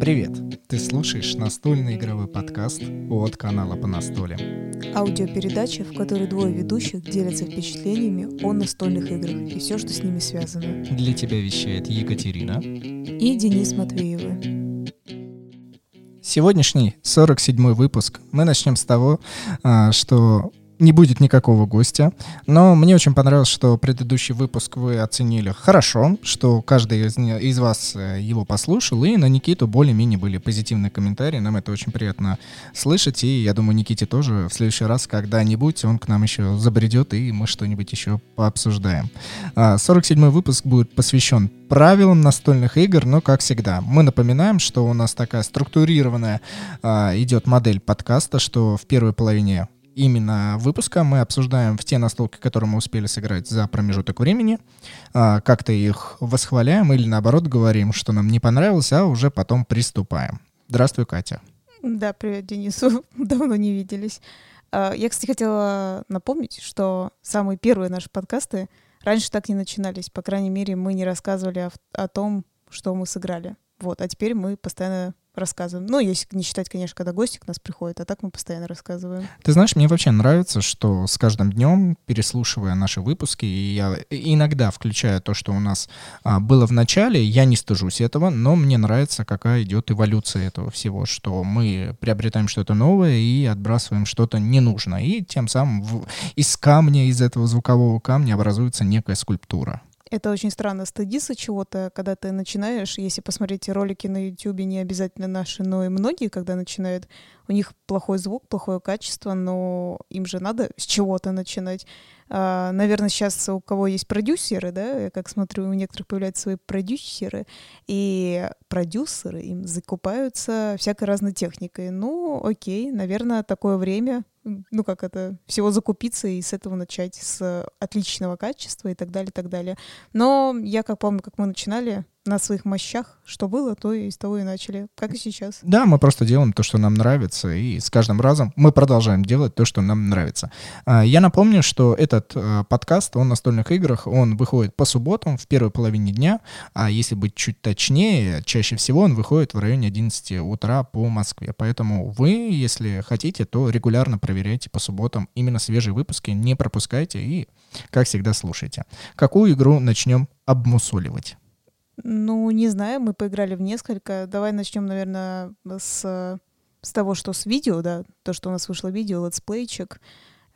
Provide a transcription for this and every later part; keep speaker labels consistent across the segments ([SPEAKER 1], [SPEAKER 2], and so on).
[SPEAKER 1] Привет! Ты слушаешь настольный игровой подкаст от канала «По настоле».
[SPEAKER 2] Аудиопередача, в которой двое ведущих делятся впечатлениями о настольных играх и все, что с ними связано.
[SPEAKER 1] Для тебя вещает Екатерина
[SPEAKER 2] И Денис Матвеевы.
[SPEAKER 1] Сегодняшний 47-й выпуск мы начнем с того, а, что не будет никакого гостя. Но мне очень понравилось, что предыдущий выпуск вы оценили хорошо, что каждый из, из вас э, его послушал, и на Никиту более-менее были позитивные комментарии. Нам это очень приятно слышать, и я думаю, Никите тоже в следующий раз когда-нибудь он к нам еще забредет, и мы что-нибудь еще пообсуждаем. 47-й а, выпуск будет посвящен правилам настольных игр, но как всегда, мы напоминаем, что у нас такая структурированная а, идет модель подкаста, что в первой половине именно выпуска мы обсуждаем в те настолки, которые мы успели сыграть за промежуток времени, а, как-то их восхваляем или наоборот говорим, что нам не понравилось, а уже потом приступаем. Здравствуй, Катя.
[SPEAKER 2] Да, привет, Денису. Давно не виделись. А, я, кстати, хотела напомнить, что самые первые наши подкасты раньше так не начинались. По крайней мере, мы не рассказывали о, о том, что мы сыграли. Вот, а теперь мы постоянно рассказываем. Ну, если не считать, конечно, когда гости к нас приходят, а так мы постоянно рассказываем.
[SPEAKER 1] Ты знаешь, мне вообще нравится, что с каждым днем, переслушивая наши выпуски, и я иногда включаю то, что у нас а, было в начале, я не стыжусь этого, но мне нравится, какая идет эволюция этого всего, что мы приобретаем что-то новое и отбрасываем что-то ненужное. И тем самым в, из камня, из этого звукового камня образуется некая скульптура.
[SPEAKER 2] Это очень странно стыдиться чего-то, когда ты начинаешь. Если посмотреть ролики на YouTube, не обязательно наши, но и многие, когда начинают, у них плохой звук, плохое качество, но им же надо с чего-то начинать. А, наверное, сейчас у кого есть продюсеры, да, я как смотрю, у некоторых появляются свои продюсеры, и продюсеры им закупаются всякой разной техникой. Ну, окей, наверное, такое время, ну как это, всего закупиться и с этого начать, с отличного качества и так далее, и так далее. Но я как помню, как мы начинали, на своих мощах, что было, то и с того и начали, как и сейчас.
[SPEAKER 1] Да, мы просто делаем то, что нам нравится, и с каждым разом мы продолжаем делать то, что нам нравится. А, я напомню, что этот а, подкаст о настольных играх, он выходит по субботам в первой половине дня, а если быть чуть точнее, чаще всего он выходит в районе 11 утра по Москве. Поэтому вы, если хотите, то регулярно проверяйте по субботам именно свежие выпуски, не пропускайте и, как всегда, слушайте. Какую игру начнем обмусоливать?
[SPEAKER 2] Ну, не знаю, мы поиграли в несколько. Давай начнем, наверное, с, с того, что с видео, да, то, что у нас вышло видео, летсплейчик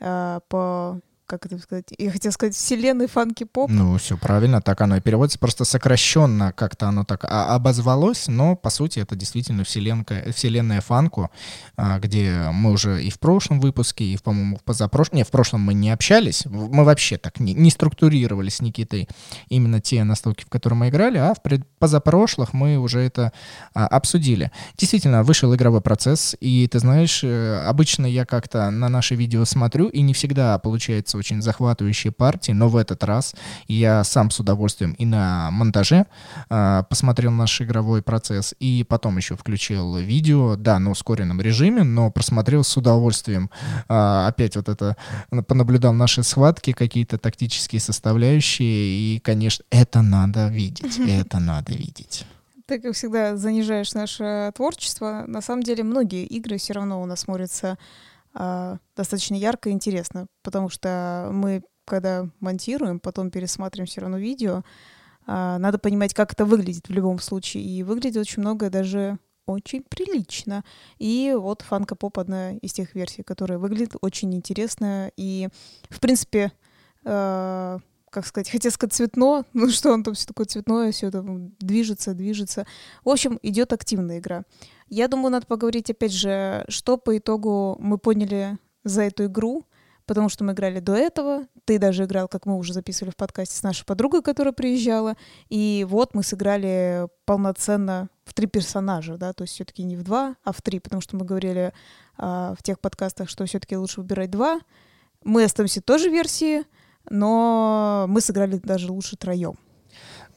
[SPEAKER 2] э, по как это сказать, я хотела сказать, вселенной Funko Pop.
[SPEAKER 1] Ну, все правильно, так оно и переводится, просто сокращенно как-то оно так обозвалось, но, по сути, это действительно вселенка, вселенная Funko, а, где мы уже и в прошлом выпуске, и, по-моему, в позапрошлом, не, в прошлом мы не общались, мы вообще так не, не структурировали с Никитой именно те настолки, в которые мы играли, а в пред, позапрошлых мы уже это а, обсудили. Действительно, вышел игровой процесс, и, ты знаешь, э, обычно я как-то на наши видео смотрю, и не всегда получается очень захватывающие партии, но в этот раз я сам с удовольствием и на монтаже э, посмотрел наш игровой процесс, и потом еще включил видео, да, на ускоренном режиме, но просмотрел с удовольствием. Э, опять вот это, понаблюдал наши схватки, какие-то тактические составляющие, и, конечно, это надо видеть, это надо видеть
[SPEAKER 2] ты, как всегда, занижаешь наше творчество. На самом деле, многие игры все равно у нас смотрятся достаточно ярко и интересно, потому что мы, когда монтируем, потом пересматриваем все равно видео, а, надо понимать, как это выглядит в любом случае. И выглядит очень многое даже очень прилично. И вот фанка поп одна из тех версий, которая выглядит очень интересно. И, в принципе, э, как сказать, хотел сказать цветно, ну что он там все такое цветное, все это движется, движется. В общем, идет активная игра. Я думаю, надо поговорить, опять же, что по итогу мы поняли за эту игру, потому что мы играли до этого. Ты даже играл, как мы уже записывали в подкасте, с нашей подругой, которая приезжала. И вот мы сыграли полноценно в три персонажа, да, то есть все-таки не в два, а в три, потому что мы говорили а, в тех подкастах, что все-таки лучше выбирать два. Мы остаемся тоже версии, но мы сыграли даже лучше троем.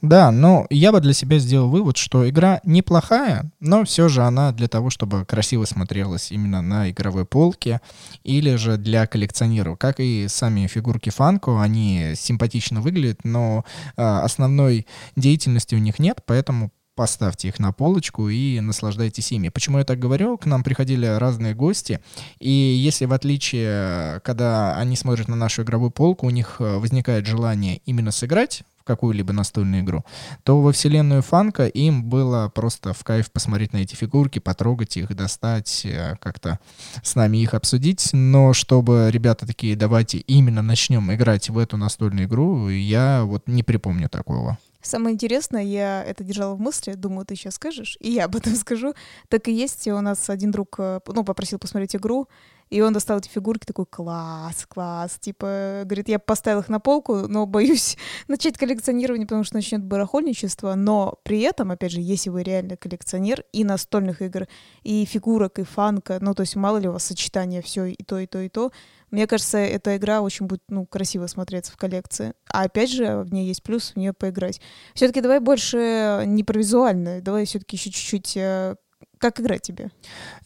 [SPEAKER 1] Да, но я бы для себя сделал вывод, что игра неплохая, но все же она для того, чтобы красиво смотрелась именно на игровой полке или же для коллекционеров. Как и сами фигурки Фанко, они симпатично выглядят, но э, основной деятельности у них нет, поэтому поставьте их на полочку и наслаждайтесь ими. Почему я так говорю? К нам приходили разные гости, и если в отличие, когда они смотрят на нашу игровую полку, у них э, возникает желание именно сыграть в какую-либо настольную игру, то во вселенную фанка им было просто в кайф посмотреть на эти фигурки, потрогать их, достать, э, как-то с нами их обсудить. Но чтобы ребята такие, давайте именно начнем играть в эту настольную игру, я вот не припомню такого.
[SPEAKER 2] Самое интересное, я это держала в мысли, думаю, ты сейчас скажешь, и я об этом скажу. Так и есть, у нас один друг, э, ну, попросил посмотреть игру, и он достал эти фигурки, такой, класс, класс. Типа, говорит, я поставил их на полку, но боюсь начать коллекционирование, потому что начнет барахольничество. Но при этом, опять же, если вы реально коллекционер и настольных игр, и фигурок, и фанка, ну, то есть мало ли у вас сочетание все и то, и то, и то, мне кажется, эта игра очень будет, ну, красиво смотреться в коллекции. А опять же, в ней есть плюс в нее поиграть. Все-таки давай больше не про визуальное, давай все-таки еще чуть-чуть э, как играть тебе?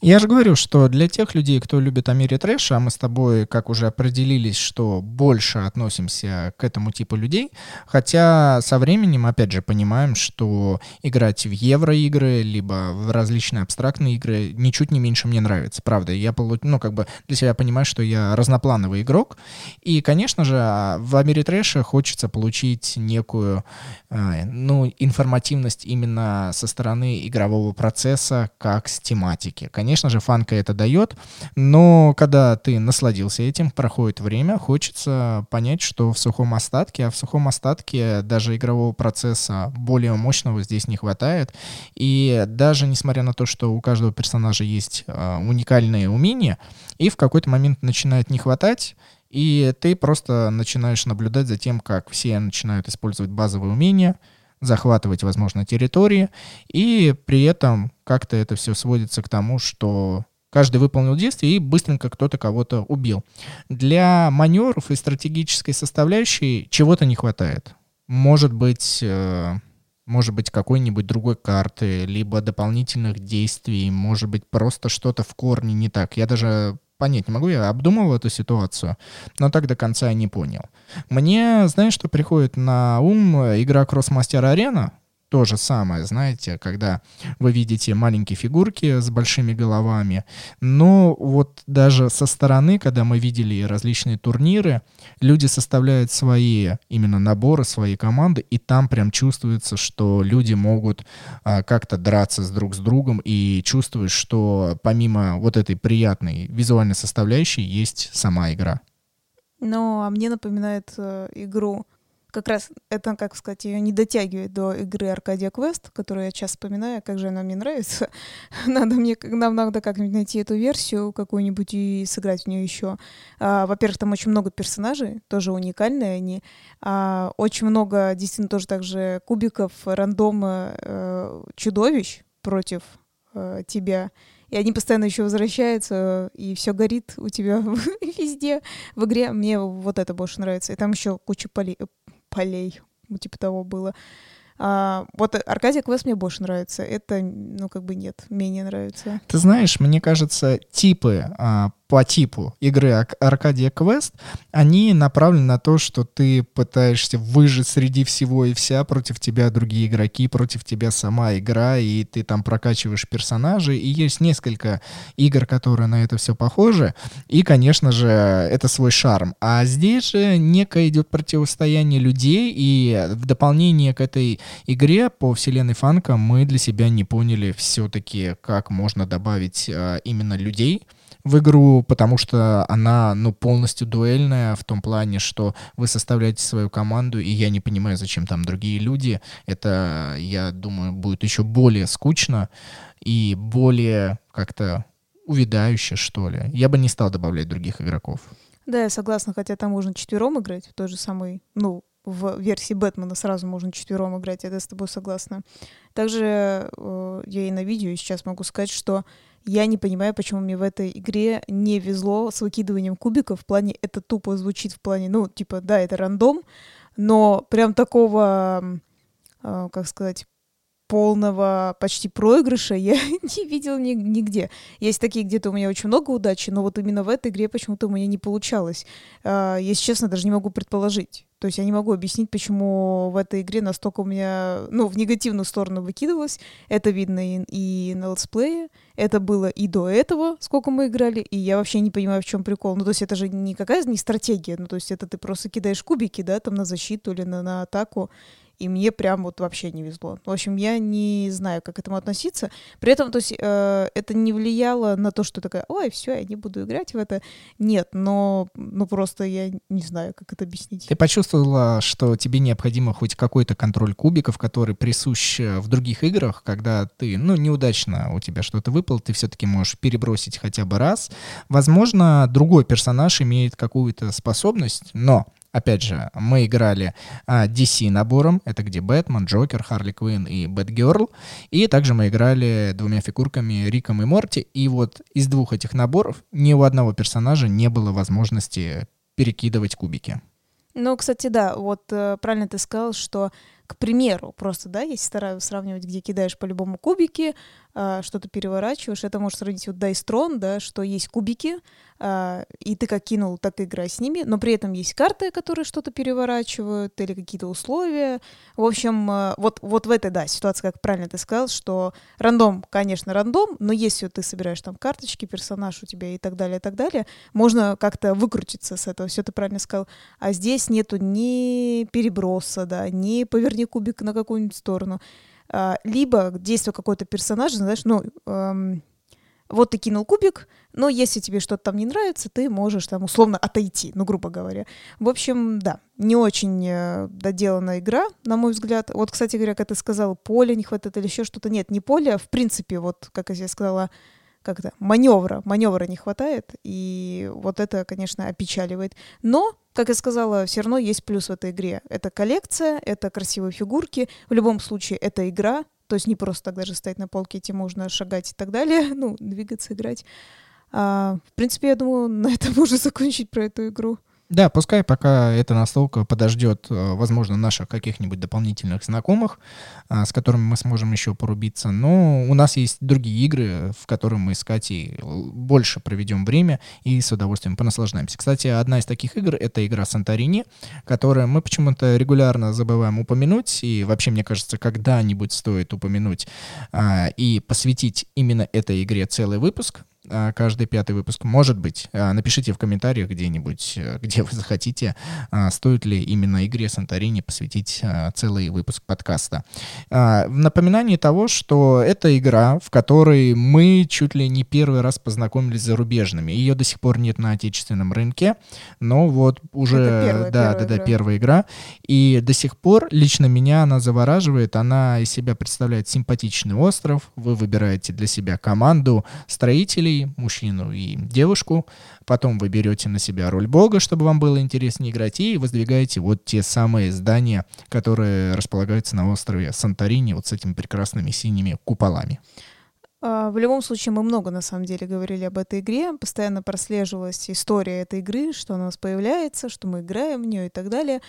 [SPEAKER 1] Я же говорю, что для тех людей, кто любит о мире трэша, а мы с тобой, как уже определились, что больше относимся к этому типу людей, хотя со временем, опять же, понимаем, что играть в евроигры, либо в различные абстрактные игры ничуть не меньше мне нравится. Правда, я ну, как бы для себя понимаю, что я разноплановый игрок, и, конечно же, в мире трэша хочется получить некую, а, ну, информативность именно со стороны игрового процесса, как с тематики. Конечно же, фанка это дает, но когда ты насладился этим, проходит время, хочется понять, что в сухом остатке, а в сухом остатке даже игрового процесса более мощного здесь не хватает. И даже несмотря на то, что у каждого персонажа есть э, уникальные умения, и в какой-то момент начинает не хватать, и ты просто начинаешь наблюдать за тем, как все начинают использовать базовые умения, захватывать, возможно, территории, и при этом как-то это все сводится к тому, что каждый выполнил действие и быстренько кто-то кого-то убил. Для маневров и стратегической составляющей чего-то не хватает. Может быть, э, может быть какой-нибудь другой карты, либо дополнительных действий, может быть просто что-то в корне не так. Я даже понять не могу, я обдумывал эту ситуацию, но так до конца и не понял. Мне, знаешь, что приходит на ум? Игра Crossmaster Arena, то же самое, знаете, когда вы видите маленькие фигурки с большими головами. Но вот даже со стороны, когда мы видели различные турниры, люди составляют свои именно наборы, свои команды, и там прям чувствуется, что люди могут а, как-то драться с друг с другом, и чувствуешь, что помимо вот этой приятной визуальной составляющей есть сама игра.
[SPEAKER 2] Ну, а мне напоминает э, игру как раз это, как сказать, ее не дотягивает до игры Аркадия Квест, которую я сейчас вспоминаю, как же она мне нравится. надо мне, нам надо как-нибудь найти эту версию какую-нибудь и сыграть в нее еще. А, во-первых, там очень много персонажей, тоже уникальные они. А, очень много, действительно, тоже также кубиков, рандома, э, чудовищ против э, тебя и они постоянно еще возвращаются, и все горит у тебя везде в игре. Мне вот это больше нравится. И там еще куча полей, полей, ну, типа того было. А, вот Аркадия Квест мне больше нравится. Это, ну, как бы нет, менее нравится.
[SPEAKER 1] Ты знаешь, мне кажется, типы а, по типу игры Аркадия Квест, они направлены на то, что ты пытаешься выжить среди всего и вся, против тебя другие игроки, против тебя сама игра, и ты там прокачиваешь персонажей, и есть несколько игр, которые на это все похожи, и, конечно же, это свой шарм. А здесь же некое идет противостояние людей, и в дополнение к этой игре по вселенной Фанка мы для себя не поняли все-таки, как можно добавить а, именно людей, в игру, потому что она, ну, полностью дуэльная в том плане, что вы составляете свою команду, и я не понимаю, зачем там другие люди. Это, я думаю, будет еще более скучно и более как-то увядающе, что ли. Я бы не стал добавлять других игроков.
[SPEAKER 2] Да, я согласна, хотя там можно четвером играть, в той же самой, ну, в версии Бэтмена сразу можно четвером играть, я с тобой согласна. Также э, я и на видео сейчас могу сказать, что я не понимаю, почему мне в этой игре не везло с выкидыванием кубиков. В плане, это тупо звучит в плане, ну, типа, да, это рандом, но прям такого, э, как сказать, полного почти проигрыша я не видела ни, нигде. Есть такие, где-то у меня очень много удачи, но вот именно в этой игре почему-то у меня не получалось. Э, если честно, даже не могу предположить, То есть я не могу объяснить, почему в этой игре настолько у меня, ну, в негативную сторону выкидывалось. Это видно и, и на летсплее, это было и до этого, сколько мы играли, и я вообще не понимаю, в чем прикол. Ну, то есть это же никакая не стратегия, ну, то есть это ты просто кидаешь кубики, да, там на защиту или на, на атаку, и мне прям вот вообще не везло. В общем, я не знаю, как к этому относиться. При этом, то есть, э, это не влияло на то, что такая, ой, все, я не буду играть в это. Нет, но, ну просто я не знаю, как это объяснить.
[SPEAKER 1] Ты почувствовала, что тебе необходимо хоть какой-то контроль кубиков, который присущ э, в других играх, когда ты, ну, неудачно у тебя что-то выпало, ты все-таки можешь перебросить хотя бы раз. Возможно, другой персонаж имеет какую-то способность, но Опять же, мы играли а, DC набором, это где Бэтмен, Джокер, Харли Квинн и Бэтгерл, и также мы играли двумя фигурками Риком и Морти, и вот из двух этих наборов ни у одного персонажа не было возможности перекидывать кубики.
[SPEAKER 2] Ну, кстати, да, вот э, правильно ты сказал, что, к примеру, просто, да, если стараюсь сравнивать, где кидаешь по любому кубики, э, что-то переворачиваешь, это может сравнить вот Tron, да, что есть кубики, а, и ты как кинул, так и играй с ними, но при этом есть карты, которые что-то переворачивают или какие-то условия. В общем, а, вот, вот в этой, да, ситуации, как правильно ты сказал, что рандом, конечно, рандом, но если ты собираешь там карточки, персонаж у тебя и так далее, и так далее, можно как-то выкрутиться с этого, все ты правильно сказал. А здесь нету ни переброса, да, ни поверни кубик на какую-нибудь сторону. А, либо действие какой-то персонаж, знаешь, ну, эм, вот ты кинул кубик, но если тебе что-то там не нравится, ты можешь там условно отойти, ну, грубо говоря. В общем, да, не очень э, доделанная игра, на мой взгляд. Вот, кстати говоря, как ты сказал, поле не хватает или еще что-то. Нет, не поле, а в принципе, вот, как я сказала, как то маневра, маневра не хватает, и вот это, конечно, опечаливает. Но, как я сказала, все равно есть плюс в этой игре. Это коллекция, это красивые фигурки, в любом случае это игра, то есть не просто так даже стоять на полке, идти можно шагать и так далее, ну, двигаться, играть. А, в принципе, я думаю, на этом можно закончить про эту игру.
[SPEAKER 1] Да, пускай пока эта настолка подождет, э, возможно, наших каких-нибудь дополнительных знакомых, а, с которыми мы сможем еще порубиться. Но у нас есть другие игры, в которых мы с Катей больше проведем время и с удовольствием понаслаждаемся. Кстати, одна из таких игр — это игра Санторини, которую мы почему-то регулярно забываем упомянуть, и вообще, мне кажется, когда-нибудь стоит упомянуть а, и посвятить именно этой игре целый выпуск — каждый пятый выпуск. Может быть, а, напишите в комментариях где-нибудь, э, где вы захотите, а, стоит ли именно игре Санторини посвятить целый выпуск подкаста. В напоминании того, что это игра, в которой мы чуть ли не первый раз познакомились с зарубежными. Ее до сих пор нет на отечественном рынке, но вот уже, первая, да, первая да, игра. да, первая игра. И до сих пор лично меня она завораживает. Она из себя представляет симпатичный остров. Вы выбираете для себя команду строителей, мужчину и девушку. Потом вы берете на себя роль бога, чтобы вам было интереснее играть, и воздвигаете вот те самые здания, которые располагаются на острове Санторини, вот с этими прекрасными синими куполами.
[SPEAKER 2] А, в любом случае, мы много, на самом деле, говорили об этой игре. Постоянно прослеживалась история этой игры, что она у нас появляется, что мы играем в нее и так далее.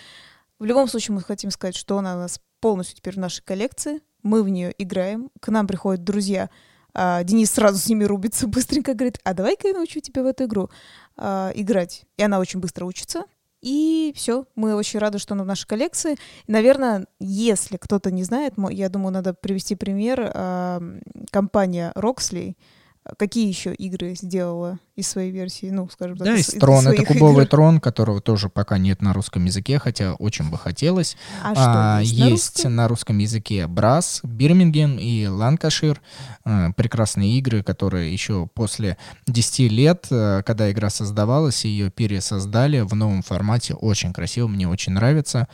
[SPEAKER 2] В любом случае, мы хотим сказать, что она у нас полностью теперь в нашей коллекции. Мы в нее играем. К нам приходят друзья, а, Денис сразу с ними рубится, быстренько говорит, а давай-ка я научу тебя в эту игру а, играть. И она очень быстро учится. И все, мы очень рады, что она в нашей коллекции. Наверное, если кто-то не знает, я думаю, надо привести пример. А, компания Roxley, какие еще игры сделала из своей версии, ну, скажем
[SPEAKER 1] так. Да, из, из трон. Это кубовый игр. трон, которого тоже пока нет на русском языке, хотя очень бы хотелось. А, а что, есть, на, на русском языке Брас, Бирмингем и Ланкашир. А, прекрасные игры, которые еще после 10 лет, а, когда игра создавалась, ее пересоздали в новом формате. Очень красиво, мне очень нравится.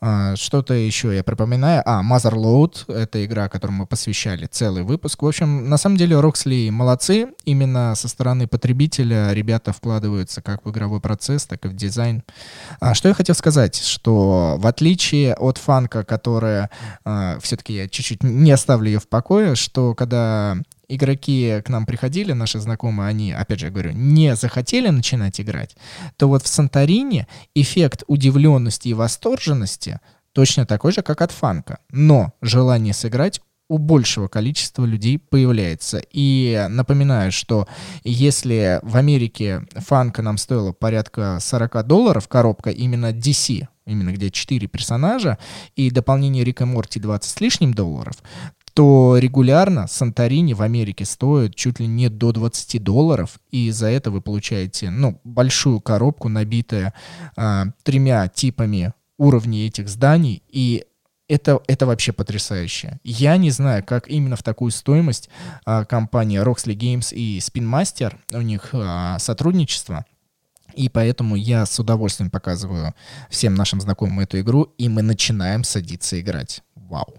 [SPEAKER 1] А, что-то еще я припоминаю. А, Motherload — это игра, которой мы посвящали целый выпуск. В общем, на самом деле, Roxley молодцы. Именно со стороны потребителя ребята вкладываются как в игровой процесс, так и в дизайн. А, что я хотел сказать, что в отличие от фанка, которая а, все-таки я чуть-чуть не оставлю ее в покое, что когда игроки к нам приходили, наши знакомые, они, опять же, я говорю, не захотели начинать играть, то вот в Санторине эффект удивленности и восторженности точно такой же, как от фанка. Но желание сыграть у большего количества людей появляется. И напоминаю, что если в Америке фанка нам стоила порядка 40 долларов, коробка именно DC, именно где 4 персонажа, и дополнение Рика Морти 20 с лишним долларов, то регулярно Санторини в Америке стоит чуть ли не до 20 долларов, и за это вы получаете, ну, большую коробку, набитая а, тремя типами уровней этих зданий, и это, это вообще потрясающе. Я не знаю, как именно в такую стоимость а, компания Roxley Games и Spin Master, у них а, сотрудничество, и поэтому я с удовольствием показываю всем нашим знакомым эту игру, и мы начинаем садиться играть. Вау.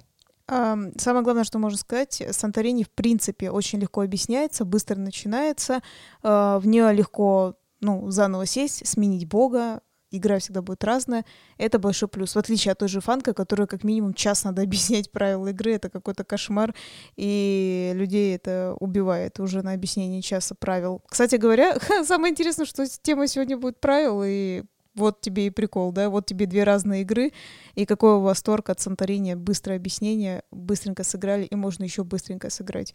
[SPEAKER 2] Самое главное, что можно сказать, Санторини в принципе очень легко объясняется, быстро начинается, а, в нее легко ну, заново сесть, сменить бога, игра всегда будет разная, это большой плюс. В отличие от той же фанка, которая как минимум час надо объяснять правила игры, это какой-то кошмар, и людей это убивает уже на объяснение часа правил. Кстати говоря, самое интересное, что тема сегодня будет правил, и вот тебе и прикол, да, вот тебе две разные игры, и какой восторг от Санторини, быстрое объяснение, быстренько сыграли, и можно еще быстренько сыграть.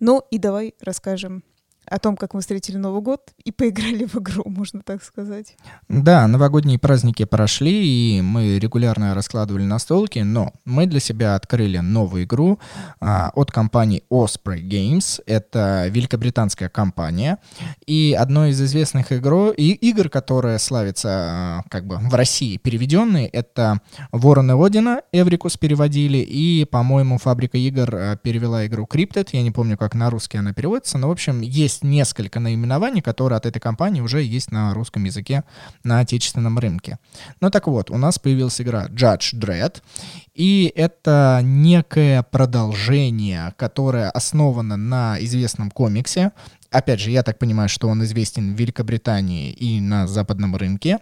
[SPEAKER 2] Ну и давай расскажем о том, как мы встретили Новый год и поиграли в игру, можно так сказать.
[SPEAKER 1] Да, новогодние праздники прошли, и мы регулярно раскладывали настолки, но мы для себя открыли новую игру а, от компании Osprey Games. Это великобританская компания. И одной из известных игр, и игр, которая славится а, как бы в России переведенные, это Ворон и Одина, Эврикус переводили, и, по-моему, Фабрика игр а, перевела игру Cryptid, я не помню, как на русский она переводится, но, в общем, есть есть несколько наименований, которые от этой компании уже есть на русском языке на отечественном рынке. Ну так вот, у нас появилась игра Judge Dredd, и это некое продолжение, которое основано на известном комиксе Опять же, я так понимаю, что он известен в Великобритании и на западном рынке.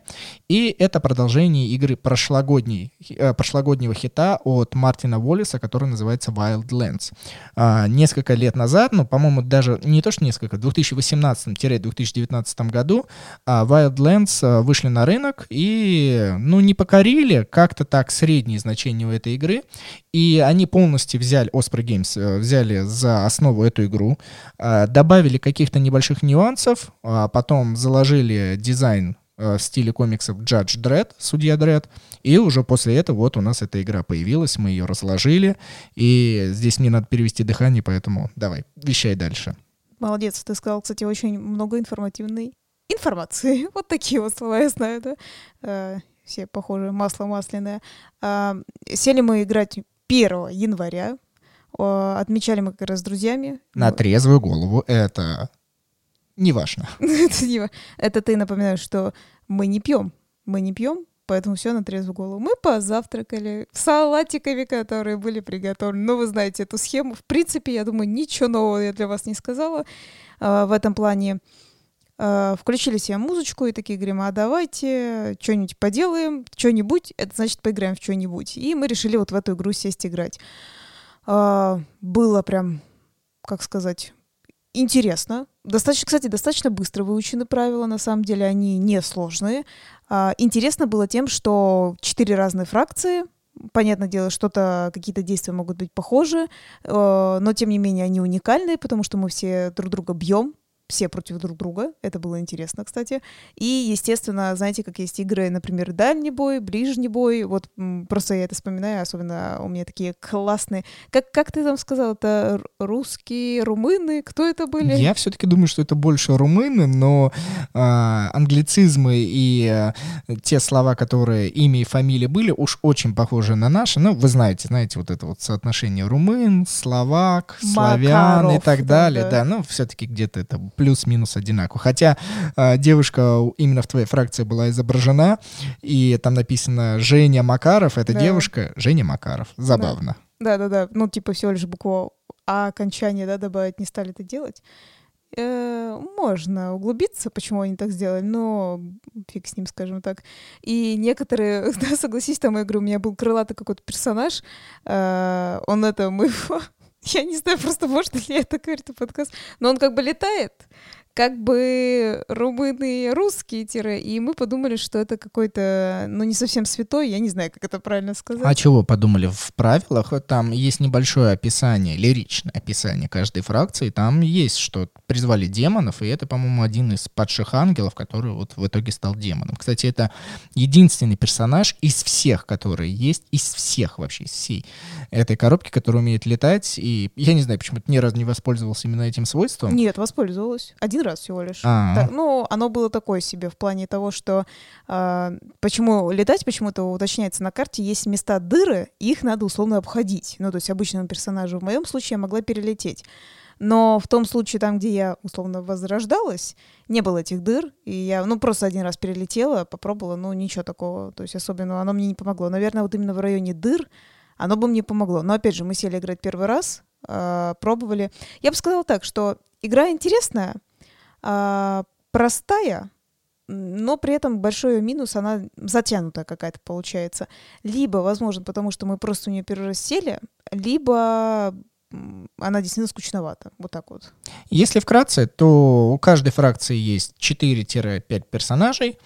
[SPEAKER 1] И это продолжение игры прошлогодней, э, прошлогоднего хита от Мартина Уоллиса, который называется Wildlands. А, несколько лет назад, ну, по-моему, даже не то, что несколько, в 2018-2019 году а, Wildlands а, вышли на рынок и, ну, не покорили как-то так средние значения у этой игры. И они полностью взяли, Osprey Games э, взяли за основу эту игру, добавили каких-то небольших нюансов, а потом заложили дизайн э, в стиле комиксов Judge Dredd, Судья Dredd, и уже после этого вот у нас эта игра появилась, мы ее разложили, и здесь мне надо перевести дыхание, поэтому давай, вещай дальше.
[SPEAKER 2] Молодец, ты сказал, кстати, очень много информативной информации. Вот такие вот слова я знаю, да. Э, все похожие, масло масляное. А, сели мы играть 1 января. Отмечали мы как раз с друзьями.
[SPEAKER 1] На трезвую голову это не важно.
[SPEAKER 2] это, ты напоминаешь, что мы не пьем. Мы не пьем, поэтому все на трезвую голову. Мы позавтракали салатиками, которые были приготовлены. Ну, вы знаете эту схему. В принципе, я думаю, ничего нового я для вас не сказала а, в этом плане. А, включили себе музычку и такие говорим, а давайте что-нибудь поделаем, что-нибудь, это значит поиграем в что-нибудь. И мы решили вот в эту игру сесть играть. А, было прям, как сказать, интересно. Достаточно, кстати, достаточно быстро выучены правила, на самом деле они не сложные. А, интересно было тем, что четыре разные фракции, Понятное дело, что-то, какие-то действия могут быть похожи, но тем не менее они уникальные, потому что мы все друг друга бьем, все против друг друга. Это было интересно, кстати. И, естественно, знаете, как есть игры, например, дальний бой, ближний бой. Вот просто я это вспоминаю, особенно у меня такие классные. Как, как ты там сказал, это русские, румыны? Кто это были?
[SPEAKER 1] Я все-таки думаю, что это больше румыны, но э, англицизмы и э, те слова, которые имя и фамилия были, уж очень похожи на наши. Ну, вы знаете, знаете, вот это вот соотношение румын, словак, славян и так далее. Да, да. да ну, все-таки где-то это плюс-минус одинаково. Хотя э, девушка именно в твоей фракции была изображена, и там написано Женя Макаров, это да. девушка Женя Макаров. Забавно.
[SPEAKER 2] Да-да-да, ну типа всего лишь букву А окончание, да, добавить, не стали это делать. Э, можно углубиться, почему они так сделали, но фиг с ним, скажем так. И некоторые, да, согласись, там, я говорю, у меня был крылатый какой-то персонаж, э, он это, мы его Я не знаю, просто можно ли это говорить в подкаст. Но он как бы летает, как бы румыны русские тире, и мы подумали, что это какой-то, ну, не совсем святой, я не знаю, как это правильно сказать.
[SPEAKER 1] А чего подумали? В правилах там есть небольшое описание, лиричное описание каждой фракции, там есть, что призвали демонов, и это, по-моему, один из падших ангелов, который вот в итоге стал демоном. Кстати, это единственный персонаж из всех, которые есть, из всех вообще, из всей этой коробки, который умеет летать, и я не знаю, почему ты ни разу не воспользовался именно этим свойством.
[SPEAKER 2] Нет, воспользовалась. Один раз всего лишь. Так, ну, оно было такое себе в плане того, что э, почему летать почему-то уточняется на карте, есть места дыры, их надо условно обходить. Ну, то есть обычному персонажу. В моем случае я могла перелететь. Но в том случае, там, где я условно возрождалась, не было этих дыр, и я, ну, просто один раз перелетела, попробовала, ну, ничего такого, то есть особенно оно мне не помогло. Наверное, вот именно в районе дыр оно бы мне помогло. Но, опять же, мы сели играть первый раз, э, пробовали. Я бы сказала так, что игра интересная, э, простая, но при этом большой минус, она затянутая какая-то получается. Либо, возможно, потому что мы просто у нее сели, либо она действительно скучновата. Вот так вот.
[SPEAKER 1] Если вкратце, то у каждой фракции есть 4-5 персонажей,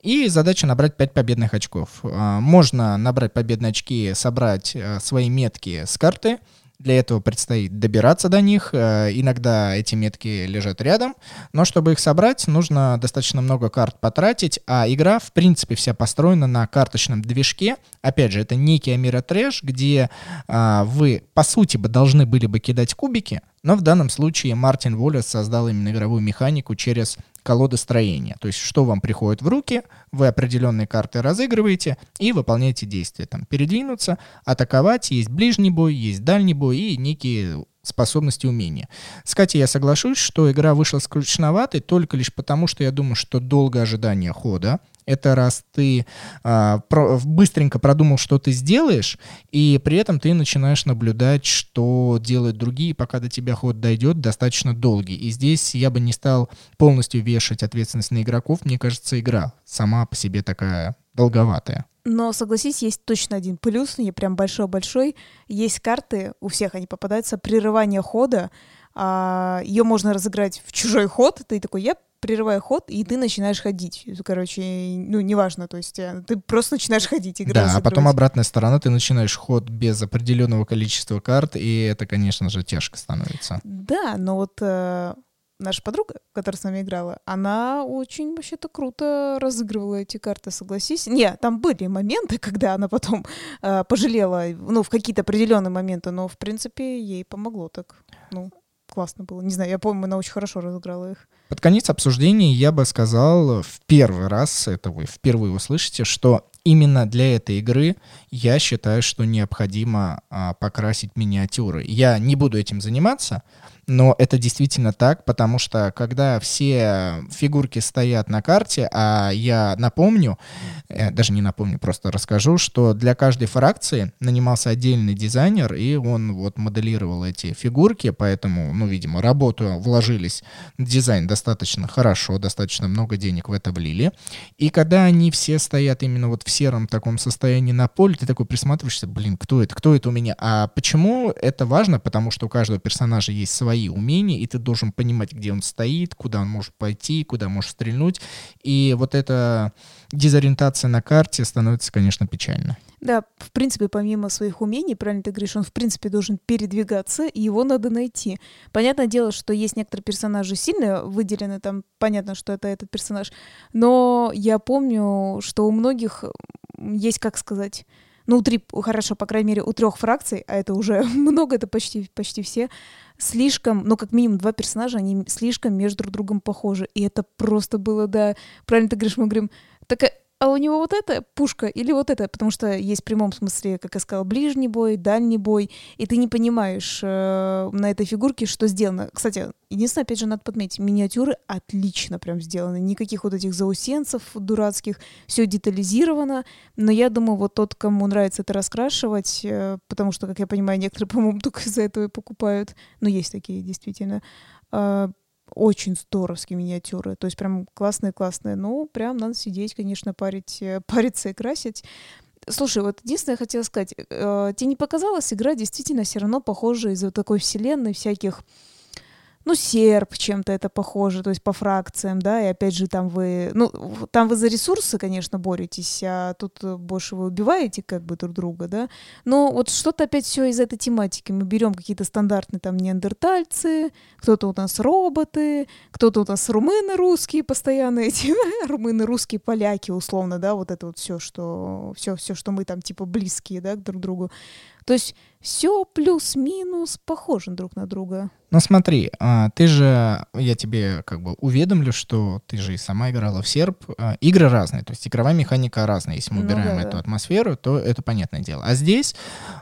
[SPEAKER 1] и задача набрать 5 победных очков. А, можно набрать победные очки, собрать э, свои метки с карты, для этого предстоит добираться до них. Э, иногда эти метки лежат рядом, но чтобы их собрать, нужно достаточно много карт потратить, а игра, в принципе, вся построена на карточном движке. Опять же, это некий Амира Трэш, где а, вы, по сути, бы должны были бы кидать кубики, но в данном случае Мартин Воллес создал именно игровую механику через колоды строения. То есть, что вам приходит в руки, вы определенные карты разыгрываете и выполняете действия. Там, передвинуться, атаковать, есть ближний бой, есть дальний бой и некие способности, умения. С Катей я соглашусь, что игра вышла скучноватой только лишь потому, что я думаю, что долгое ожидание хода, это раз ты а, про, быстренько продумал, что ты сделаешь, и при этом ты начинаешь наблюдать, что делают другие, пока до тебя ход дойдет, достаточно долгий. И здесь я бы не стал полностью вешать ответственность на игроков. Мне кажется, игра сама по себе такая долговатая.
[SPEAKER 2] Но, согласись, есть точно один плюс, не прям большой-большой. Есть карты, у всех они попадаются, прерывание хода. А, ее можно разыграть в чужой ход. Ты такой, я прерывая ход, и ты начинаешь ходить. Короче, ну, неважно, то есть э, ты просто начинаешь ходить, играть.
[SPEAKER 1] Да, а потом обратная сторона, ты начинаешь ход без определенного количества карт, и это, конечно же, тяжко становится.
[SPEAKER 2] Да, но вот э, наша подруга, которая с нами играла, она очень вообще-то круто разыгрывала эти карты, согласись. Не, там были моменты, когда она потом э, пожалела, ну, в какие-то определенные моменты, но, в принципе, ей помогло так, ну классно было. Не знаю, я помню, она очень хорошо разыграла их.
[SPEAKER 1] Под конец обсуждения я бы сказал в первый раз, это вы впервые услышите, что именно для этой игры я считаю, что необходимо а, покрасить миниатюры. Я не буду этим заниматься, но это действительно так, потому что когда все фигурки стоят на карте, а я напомню, э, даже не напомню, просто расскажу, что для каждой фракции нанимался отдельный дизайнер, и он вот моделировал эти фигурки, поэтому, ну, видимо, работу вложились дизайн достаточно хорошо, достаточно много денег в это влили. И когда они все стоят именно вот в сером таком состоянии на поле, ты такой присматриваешься, блин, кто это, кто это у меня? А почему это важно? Потому что у каждого персонажа есть свои свои умения, и ты должен понимать, где он стоит, куда он может пойти, куда может стрельнуть. И вот эта дезориентация на карте становится, конечно, печально.
[SPEAKER 2] Да, в принципе, помимо своих умений, правильно ты говоришь, он, в принципе, должен передвигаться, и его надо найти. Понятное дело, что есть некоторые персонажи сильно выделены, там понятно, что это этот персонаж, но я помню, что у многих есть, как сказать, ну, у три, хорошо, по крайней мере, у трех фракций, а это уже много, это почти, почти все, слишком, ну, как минимум два персонажа, они слишком между друг другом похожи. И это просто было, да, правильно ты говоришь, мы говорим, так а у него вот эта пушка или вот это, потому что есть в прямом смысле, как я сказала, ближний бой, дальний бой, и ты не понимаешь э, на этой фигурке, что сделано. Кстати, единственное, опять же, надо подметить, миниатюры отлично прям сделаны, никаких вот этих заусенцев дурацких, все детализировано, но я думаю, вот тот, кому нравится это раскрашивать, э, потому что, как я понимаю, некоторые, по-моему, только из-за этого и покупают, но есть такие действительно, э, очень здоровские миниатюры. То есть прям классные-классные. Ну, прям надо сидеть, конечно, парить, э, париться и красить. Слушай, вот единственное, я хотела сказать, э, тебе не показалась игра действительно все равно похожа из-за такой вселенной всяких ну, серп чем-то это похоже, то есть по фракциям, да, и опять же там вы, ну, там вы за ресурсы, конечно, боретесь, а тут больше вы убиваете как бы друг друга, да, но вот что-то опять все из этой тематики, мы берем какие-то стандартные там неандертальцы, кто-то у нас роботы, кто-то у нас румыны русские постоянно эти, румыны русские поляки условно, да, вот это вот все, что, все, все, что мы там типа близкие, да, друг другу, то есть все плюс-минус похоже друг на друга.
[SPEAKER 1] Ну смотри, а, ты же, я тебе как бы уведомлю, что ты же и сама играла в серп. А, игры разные, то есть игровая механика разная. Если мы ну, убираем да, эту да. атмосферу, то это понятное дело. А здесь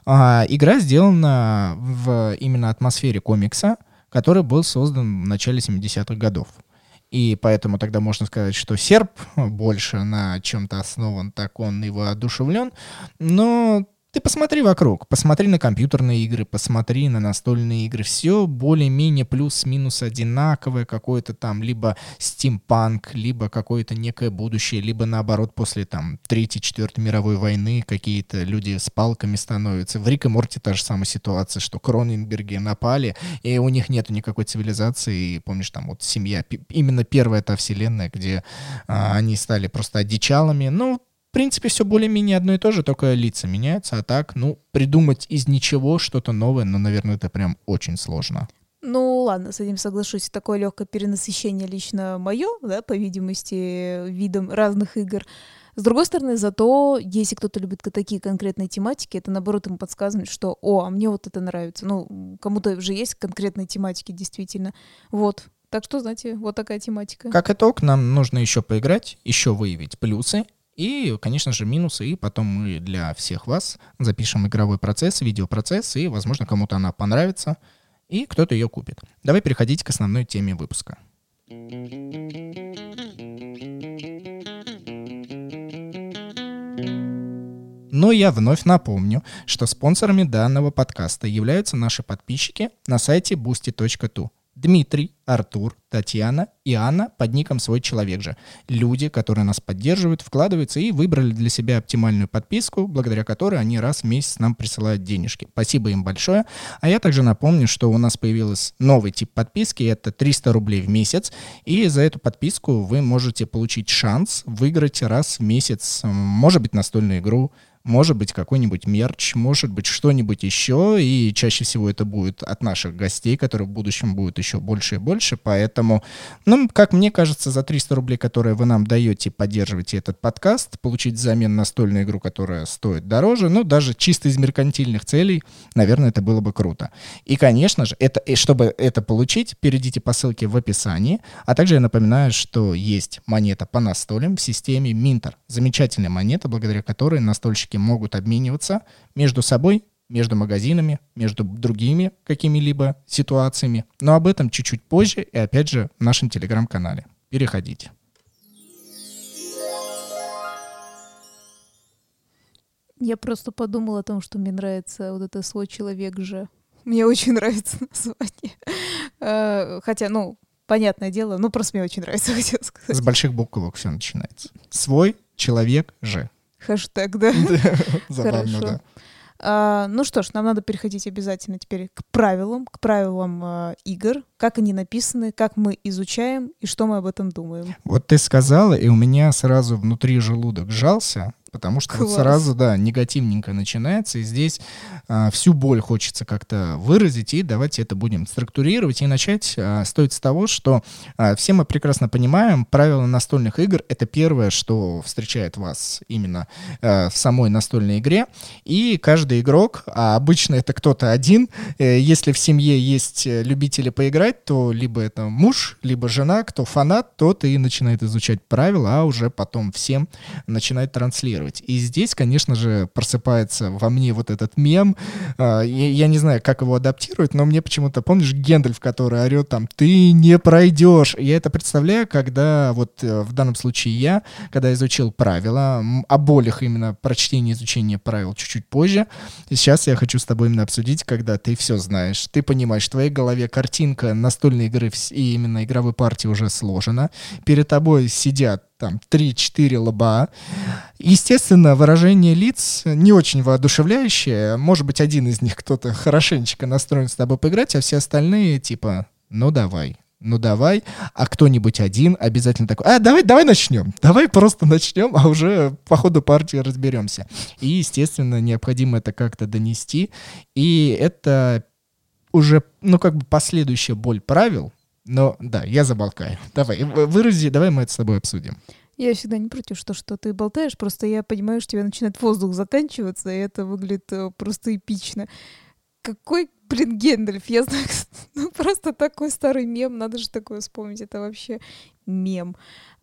[SPEAKER 1] а, игра сделана в именно атмосфере комикса, который был создан в начале 70-х годов. И поэтому тогда можно сказать, что серп больше на чем-то основан, так он и воодушевлен. Но ты посмотри вокруг, посмотри на компьютерные игры, посмотри на настольные игры. Все более-менее плюс-минус одинаковое, какое-то там либо стимпанк, либо какое-то некое будущее, либо наоборот после там Третьей, Четвертой мировой войны какие-то люди с палками становятся. В Рик и Морте та же самая ситуация, что Кроненберги напали, и у них нет никакой цивилизации. И помнишь, там вот семья, именно первая та вселенная, где а, они стали просто одичалами. Ну, в принципе, все более-менее одно и то же, только лица меняются, а так, ну, придумать из ничего что-то новое, ну, наверное, это прям очень сложно.
[SPEAKER 2] Ну, ладно, с этим соглашусь. Такое легкое перенасыщение лично мое, да, по видимости, видом разных игр. С другой стороны, зато, если кто-то любит такие конкретные тематики, это наоборот ему подсказывает, что «О, а мне вот это нравится». Ну, кому-то уже есть конкретные тематики, действительно. Вот. Так что, знаете, вот такая тематика.
[SPEAKER 1] Как итог, нам нужно еще поиграть, еще выявить плюсы и, конечно же, минусы. И потом мы для всех вас запишем игровой процесс, видеопроцесс, и, возможно, кому-то она понравится, и кто-то ее купит. Давай переходить к основной теме выпуска. Но я вновь напомню, что спонсорами данного подкаста являются наши подписчики на сайте boosty.tu. Дмитрий, Артур, Татьяна и Анна под ником «Свой человек же». Люди, которые нас поддерживают, вкладываются и выбрали для себя оптимальную подписку, благодаря которой они раз в месяц нам присылают денежки. Спасибо им большое. А я также напомню, что у нас появился новый тип подписки, это 300 рублей в месяц. И за эту подписку вы можете получить шанс выиграть раз в месяц, может быть, настольную игру, может быть какой-нибудь мерч, может быть что-нибудь еще, и чаще всего это будет от наших гостей, которые в будущем будут еще больше и больше, поэтому, ну, как мне кажется, за 300 рублей, которые вы нам даете, поддерживаете этот подкаст, получить взамен настольную игру, которая стоит дороже, ну, даже чисто из меркантильных целей, наверное, это было бы круто. И, конечно же, это, и чтобы это получить, перейдите по ссылке в описании, а также я напоминаю, что есть монета по настолям в системе Минтер. Замечательная монета, благодаря которой настольщики заказчики могут обмениваться между собой, между магазинами, между другими какими-либо ситуациями. Но об этом чуть-чуть позже и опять же в нашем телеграм-канале. Переходите.
[SPEAKER 2] Я просто подумала о том, что мне нравится вот это свой человек же. Мне очень нравится название. Э, хотя, ну, понятное дело, ну просто мне очень нравится, хотел сказать.
[SPEAKER 1] С больших буквок все начинается. Свой человек же.
[SPEAKER 2] Хэштег, да?
[SPEAKER 1] Забавно, да.
[SPEAKER 2] А, ну что ж, нам надо переходить обязательно теперь к правилам, к правилам э, игр, как они написаны, как мы изучаем и что мы об этом думаем.
[SPEAKER 1] Вот ты сказала, и у меня сразу внутри желудок сжался, потому что вот сразу, да, негативненько начинается, и здесь а, всю боль хочется как-то выразить, и давайте это будем структурировать, и начать а, стоит с того, что а, все мы прекрасно понимаем, правила настольных игр — это первое, что встречает вас именно а, в самой настольной игре, и каждый игрок, а обычно это кто-то один, э, если в семье есть э, любители поиграть, то либо это муж, либо жена, кто фанат, тот и начинает изучать правила, а уже потом всем начинает транслировать. И здесь, конечно же, просыпается во мне вот этот мем. А, я не знаю, как его адаптировать, но мне почему-то, помнишь, Гендальф, который орет там «ты не пройдешь». Я это представляю, когда вот э, в данном случае я, когда изучил правила, о болях именно прочтения изучения правил чуть-чуть позже. И сейчас я хочу с тобой именно обсудить, когда ты все знаешь, ты понимаешь, в твоей голове картинка настольной игры и именно игровой партии уже сложена. Перед тобой сидят там 3-4 лоба. Естественно, выражение лиц не очень воодушевляющее. Может быть, один из них кто-то хорошенечко настроен с тобой поиграть, а все остальные типа ну давай, ну давай, а кто-нибудь один обязательно такой, а давай, давай начнем, давай просто начнем, а уже по ходу партии разберемся. И, естественно, необходимо это как-то донести, и это уже, ну как бы последующая боль правил, но да, я заболкаю. Давай, вырази, давай мы это с тобой обсудим.
[SPEAKER 2] Я всегда не против, что, что ты болтаешь, просто я понимаю, что у тебя начинает воздух заканчиваться, и это выглядит э, просто эпично. Какой, блин, Гендальф? Я знаю, ну просто такой старый мем, надо же такое вспомнить, это вообще мем.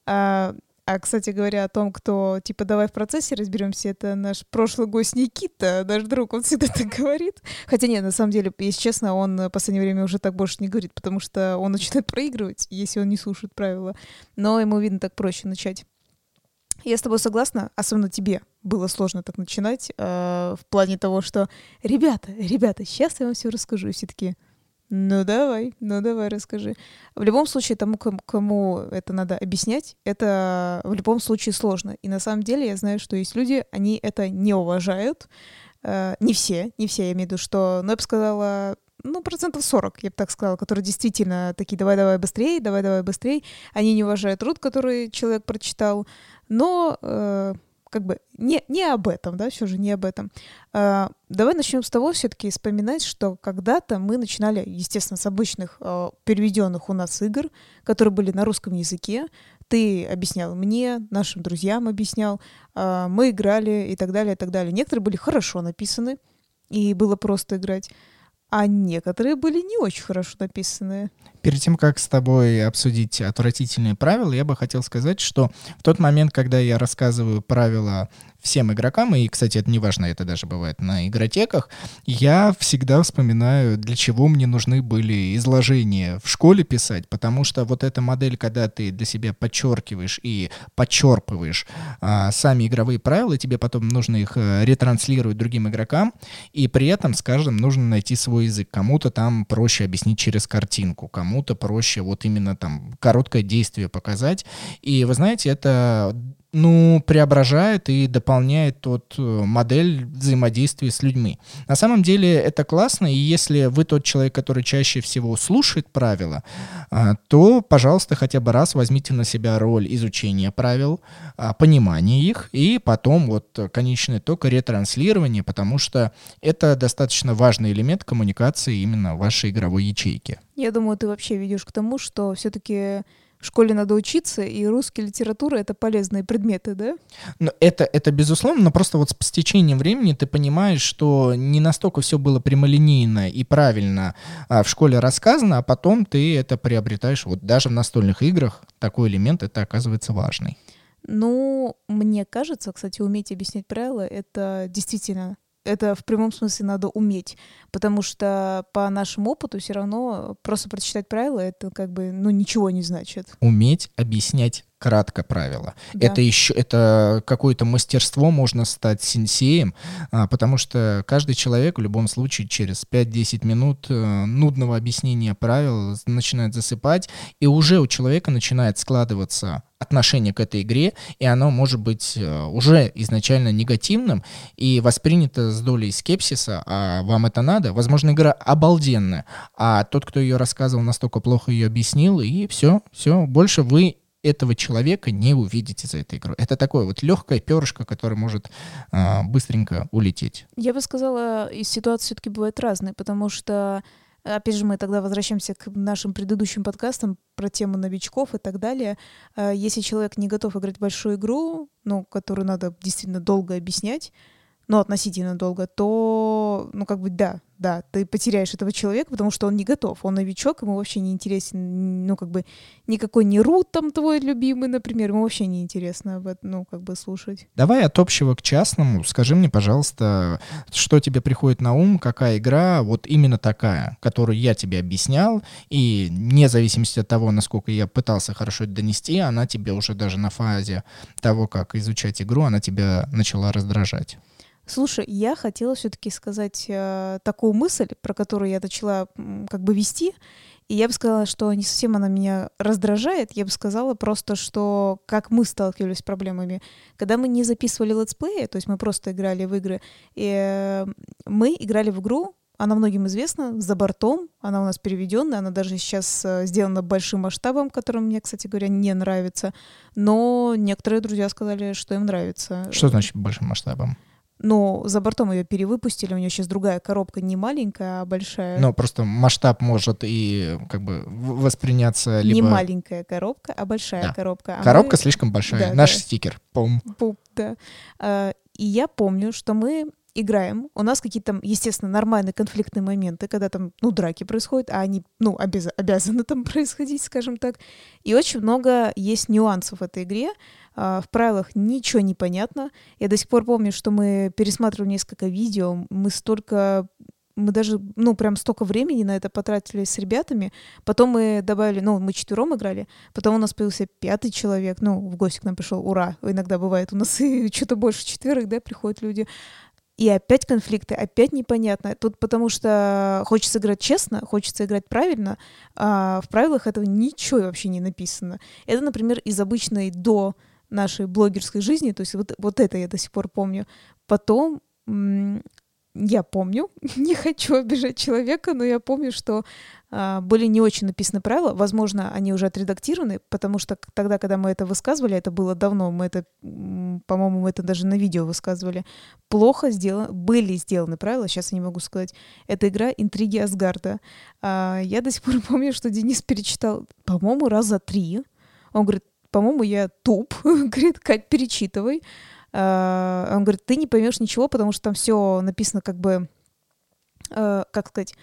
[SPEAKER 2] А, а, кстати говоря, о том, кто, типа, давай в процессе разберемся, это наш прошлый гость Никита, наш друг, он всегда так говорит. Хотя нет, на самом деле, если честно, он в последнее время уже так больше не говорит, потому что он начинает проигрывать, если он не слушает правила. Но ему, видно, так проще начать. Я с тобой согласна, особенно тебе было сложно так начинать, э, в плане того, что «Ребята, ребята, сейчас я вам все расскажу». И все таки ну давай, ну давай, расскажи. В любом случае, тому, кому это надо объяснять, это в любом случае сложно. И на самом деле я знаю, что есть люди, они это не уважают. Э, не все, не все, я имею в виду, что, ну я бы сказала, ну, процентов 40, я бы так сказала, которые действительно такие «давай-давай быстрее, давай-давай быстрее». Они не уважают труд, который человек прочитал, но э, как бы не, не об этом, да, все же не об этом. А, давай начнем с того все-таки вспоминать, что когда-то мы начинали, естественно, с обычных а, переведенных у нас игр, которые были на русском языке. Ты объяснял мне, нашим друзьям объяснял, а, мы играли и так далее, и так далее. Некоторые были хорошо написаны, и было просто играть а некоторые были не очень хорошо написанные.
[SPEAKER 1] Перед тем, как с тобой обсудить отвратительные правила, я бы хотел сказать, что в тот момент, когда я рассказываю правила всем игрокам, и, кстати, это не важно, это даже бывает на игротеках, я всегда вспоминаю, для чего мне нужны были изложения в школе писать, потому что вот эта модель, когда ты для себя подчеркиваешь и подчерпываешь а, сами игровые правила, тебе потом нужно их а, ретранслировать другим игрокам, и при этом, скажем, нужно найти свой язык. Кому-то там проще объяснить через картинку, кому-то проще вот именно там короткое действие показать. И вы знаете, это ну, преображает и дополняет тот э, модель взаимодействия с людьми. На самом деле это классно, и если вы тот человек, который чаще всего слушает правила, а, то, пожалуйста, хотя бы раз возьмите на себя роль изучения правил, а, понимания их, и потом вот конечный итог ретранслирования, потому что это достаточно важный элемент коммуникации именно вашей игровой ячейки.
[SPEAKER 2] Я думаю, ты вообще ведешь к тому, что все-таки в школе надо учиться, и русская литература — это полезные предметы, да?
[SPEAKER 1] Ну, это, это безусловно, но просто вот с течением времени ты понимаешь, что не настолько все было прямолинейно и правильно а, в школе рассказано, а потом ты это приобретаешь вот даже в настольных играх. Такой элемент, это оказывается важный.
[SPEAKER 2] Ну, мне кажется, кстати, уметь объяснять правила — это действительно это в прямом смысле надо уметь, потому что по нашему опыту все равно просто прочитать правила это как бы ну ничего не значит.
[SPEAKER 1] Уметь объяснять кратко правила. Да. Это еще это какое-то мастерство, можно стать сенсеем, а, потому что каждый человек в любом случае через 5-10 минут э, нудного объяснения правил начинает засыпать, и уже у человека начинает складываться отношение к этой игре, и оно может быть э, уже изначально негативным и воспринято с долей скепсиса, а вам это надо. Возможно, игра обалденная, а тот, кто ее рассказывал, настолько плохо ее объяснил, и все, все, больше вы этого человека не увидите за этой игрой. Это такое вот легкое перышко, которое может а, быстренько улететь.
[SPEAKER 2] Я бы сказала, и ситуации все-таки бывают разные, потому что опять же, мы тогда возвращаемся к нашим предыдущим подкастам про тему новичков и так далее. А, если человек не готов играть большую игру, ну, которую надо действительно долго объяснять, ну, относительно долго, то, ну, как бы, да, да, ты потеряешь этого человека, потому что он не готов, он новичок, ему вообще не интересен, ну, как бы, никакой не Рут там твой любимый, например, ему вообще не интересно об этом, ну, как бы, слушать.
[SPEAKER 1] Давай от общего к частному, скажи мне, пожалуйста, что тебе приходит на ум, какая игра вот именно такая, которую я тебе объяснял, и вне зависимости от того, насколько я пытался хорошо это донести, она тебе уже даже на фазе того, как изучать игру, она тебя начала раздражать.
[SPEAKER 2] Слушай, я хотела все-таки сказать э, такую мысль, про которую я начала как бы вести, и я бы сказала, что не совсем она меня раздражает, я бы сказала просто, что как мы сталкивались с проблемами. Когда мы не записывали летсплеи, то есть мы просто играли в игры, и, э, мы играли в игру она многим известна, за бортом, она у нас переведенная, она даже сейчас э, сделана большим масштабом, который мне, кстати говоря, не нравится, но некоторые друзья сказали, что им нравится.
[SPEAKER 1] Что значит большим масштабом?
[SPEAKER 2] Но за бортом ее перевыпустили, у нее сейчас другая коробка, не маленькая, а большая.
[SPEAKER 1] Но просто масштаб может и как бы восприняться либо...
[SPEAKER 2] Не маленькая коробка, а большая
[SPEAKER 1] Да.
[SPEAKER 2] коробка. А
[SPEAKER 1] Коробка
[SPEAKER 2] мы-
[SPEAKER 1] слишком большая.
[SPEAKER 2] Да,
[SPEAKER 1] Наш
[SPEAKER 2] да.
[SPEAKER 1] стикер. Пум.
[SPEAKER 2] Пуп, да. А, И я помню, что мы играем, у нас какие-то, там, естественно, нормальные конфликтные моменты, когда там, ну, драки происходят, а они, ну, обяз- обязаны там происходить, скажем так. И очень много есть нюансов в этой игре. А, В правилах ничего не понятно. Я до сих пор помню, что мы пересматривали несколько видео, мы столько мы даже, ну, прям столько времени на это потратили с ребятами. Потом мы добавили, ну, мы четвером играли, потом у нас появился пятый человек, ну, в гости к нам пришел, ура, иногда бывает у нас и что-то больше четверых, да, приходят люди. И опять конфликты, опять непонятно. Тут потому что хочется играть честно, хочется играть правильно, а в правилах этого ничего вообще не написано. Это, например, из обычной до нашей блогерской жизни, то есть вот, вот это я до сих пор помню. Потом я помню, не хочу обижать человека, но я помню, что а, были не очень написаны правила. Возможно, они уже отредактированы, потому что тогда, когда мы это высказывали, это было давно, мы это, по-моему, мы это даже на видео высказывали. Плохо сделаны, были сделаны правила, сейчас я не могу сказать. Это игра «Интриги Асгарда». А, я до сих пор помню, что Денис перечитал, по-моему, раза три. Он говорит, по-моему, я туп. Говорит, Кать, перечитывай. А, Он говорит, ты не поймешь ничего, потому что там все написано как бы, э, как сказать,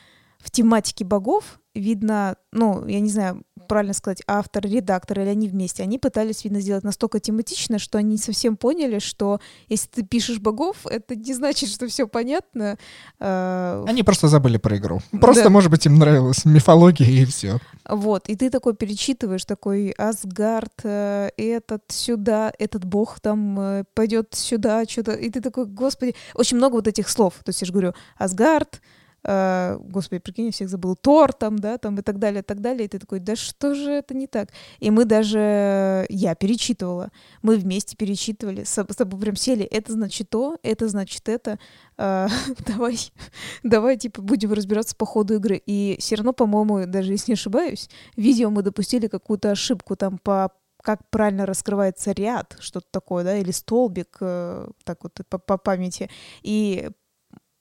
[SPEAKER 2] в тематике богов. Видно, ну, я не знаю, правильно сказать, автор, редактор или они вместе. Они пытались, видно, сделать настолько тематично, что они не совсем поняли, что если ты пишешь богов, это не значит, что все понятно. Э,
[SPEAKER 1] Они просто забыли про игру. Просто,
[SPEAKER 2] Да.
[SPEAKER 1] может быть, им нравилась мифология и все.
[SPEAKER 2] Вот, и ты такой перечитываешь, такой Асгард, э, этот сюда, этот бог там э, пойдет сюда, что-то, и ты такой, господи, очень много вот этих слов. То есть я же говорю, Асгард, э, господи, прикинь, я всех забыл, Тор там, да, там и так далее, и так далее, и ты такой, да что же это не так? И мы даже, я перечитывала, мы вместе перечитывали, с, с тобой прям сели, это значит то, это значит это, э, давай, давай, типа, будем разбираться по ходу игры. И все равно, по-моему, даже если не ошибаюсь, в видео мы допустили какую-то ошибку там по как правильно раскрывается ряд, что-то такое, да, или столбик, э, так вот по, по памяти. И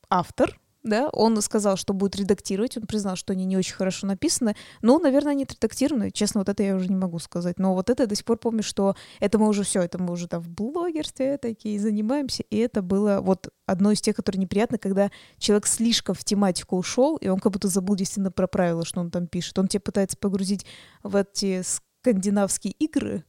[SPEAKER 2] автор, да, он сказал, что будет редактировать, он признал, что они не очень хорошо написаны, но, наверное, они отредактированы, честно, вот это я уже не могу сказать, но вот это я до сих пор помню, что это мы уже все, это мы уже там в блогерстве такие занимаемся, и это было вот одно из тех, которые неприятно, когда человек слишком в тематику ушел, и он как будто забыл действительно про правила, что он там пишет, он тебя пытается погрузить в эти скандинавские игры,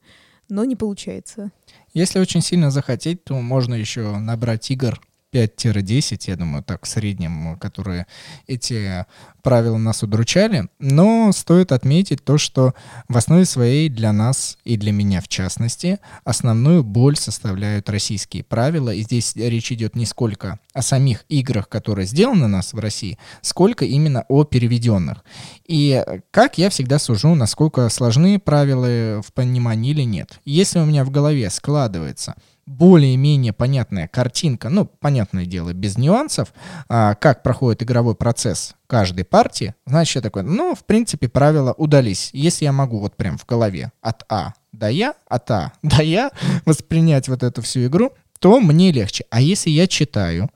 [SPEAKER 2] но не получается.
[SPEAKER 1] Если очень сильно захотеть, то можно еще набрать игр 5-10, я думаю, так в среднем, которые эти правила нас удручали. Но стоит отметить то, что в основе своей для нас и для меня в частности основную боль составляют российские правила. И здесь речь идет не сколько о самих играх, которые сделаны у нас в России, сколько именно о переведенных. И как я всегда сужу, насколько сложны правила в понимании или нет. Если у меня в голове складывается более-менее понятная картинка, ну, понятное дело, без нюансов, а, как проходит игровой процесс каждой партии, значит, я такой, ну, в принципе, правила удались. Если я могу вот прям в голове от А до Я, от А до Я воспринять вот эту всю игру, то мне легче. А если я читаю,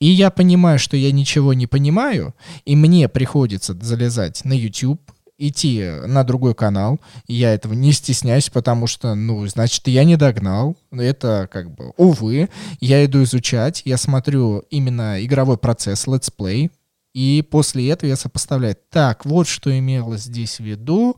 [SPEAKER 1] и я понимаю, что я ничего не понимаю, и мне приходится залезать на YouTube, идти на другой канал, я этого не стесняюсь, потому что, ну, значит, я не догнал. Это как бы, увы, я иду изучать, я смотрю именно игровой процесс, летсплей, и после этого я сопоставляю, так, вот что имелось здесь в виду,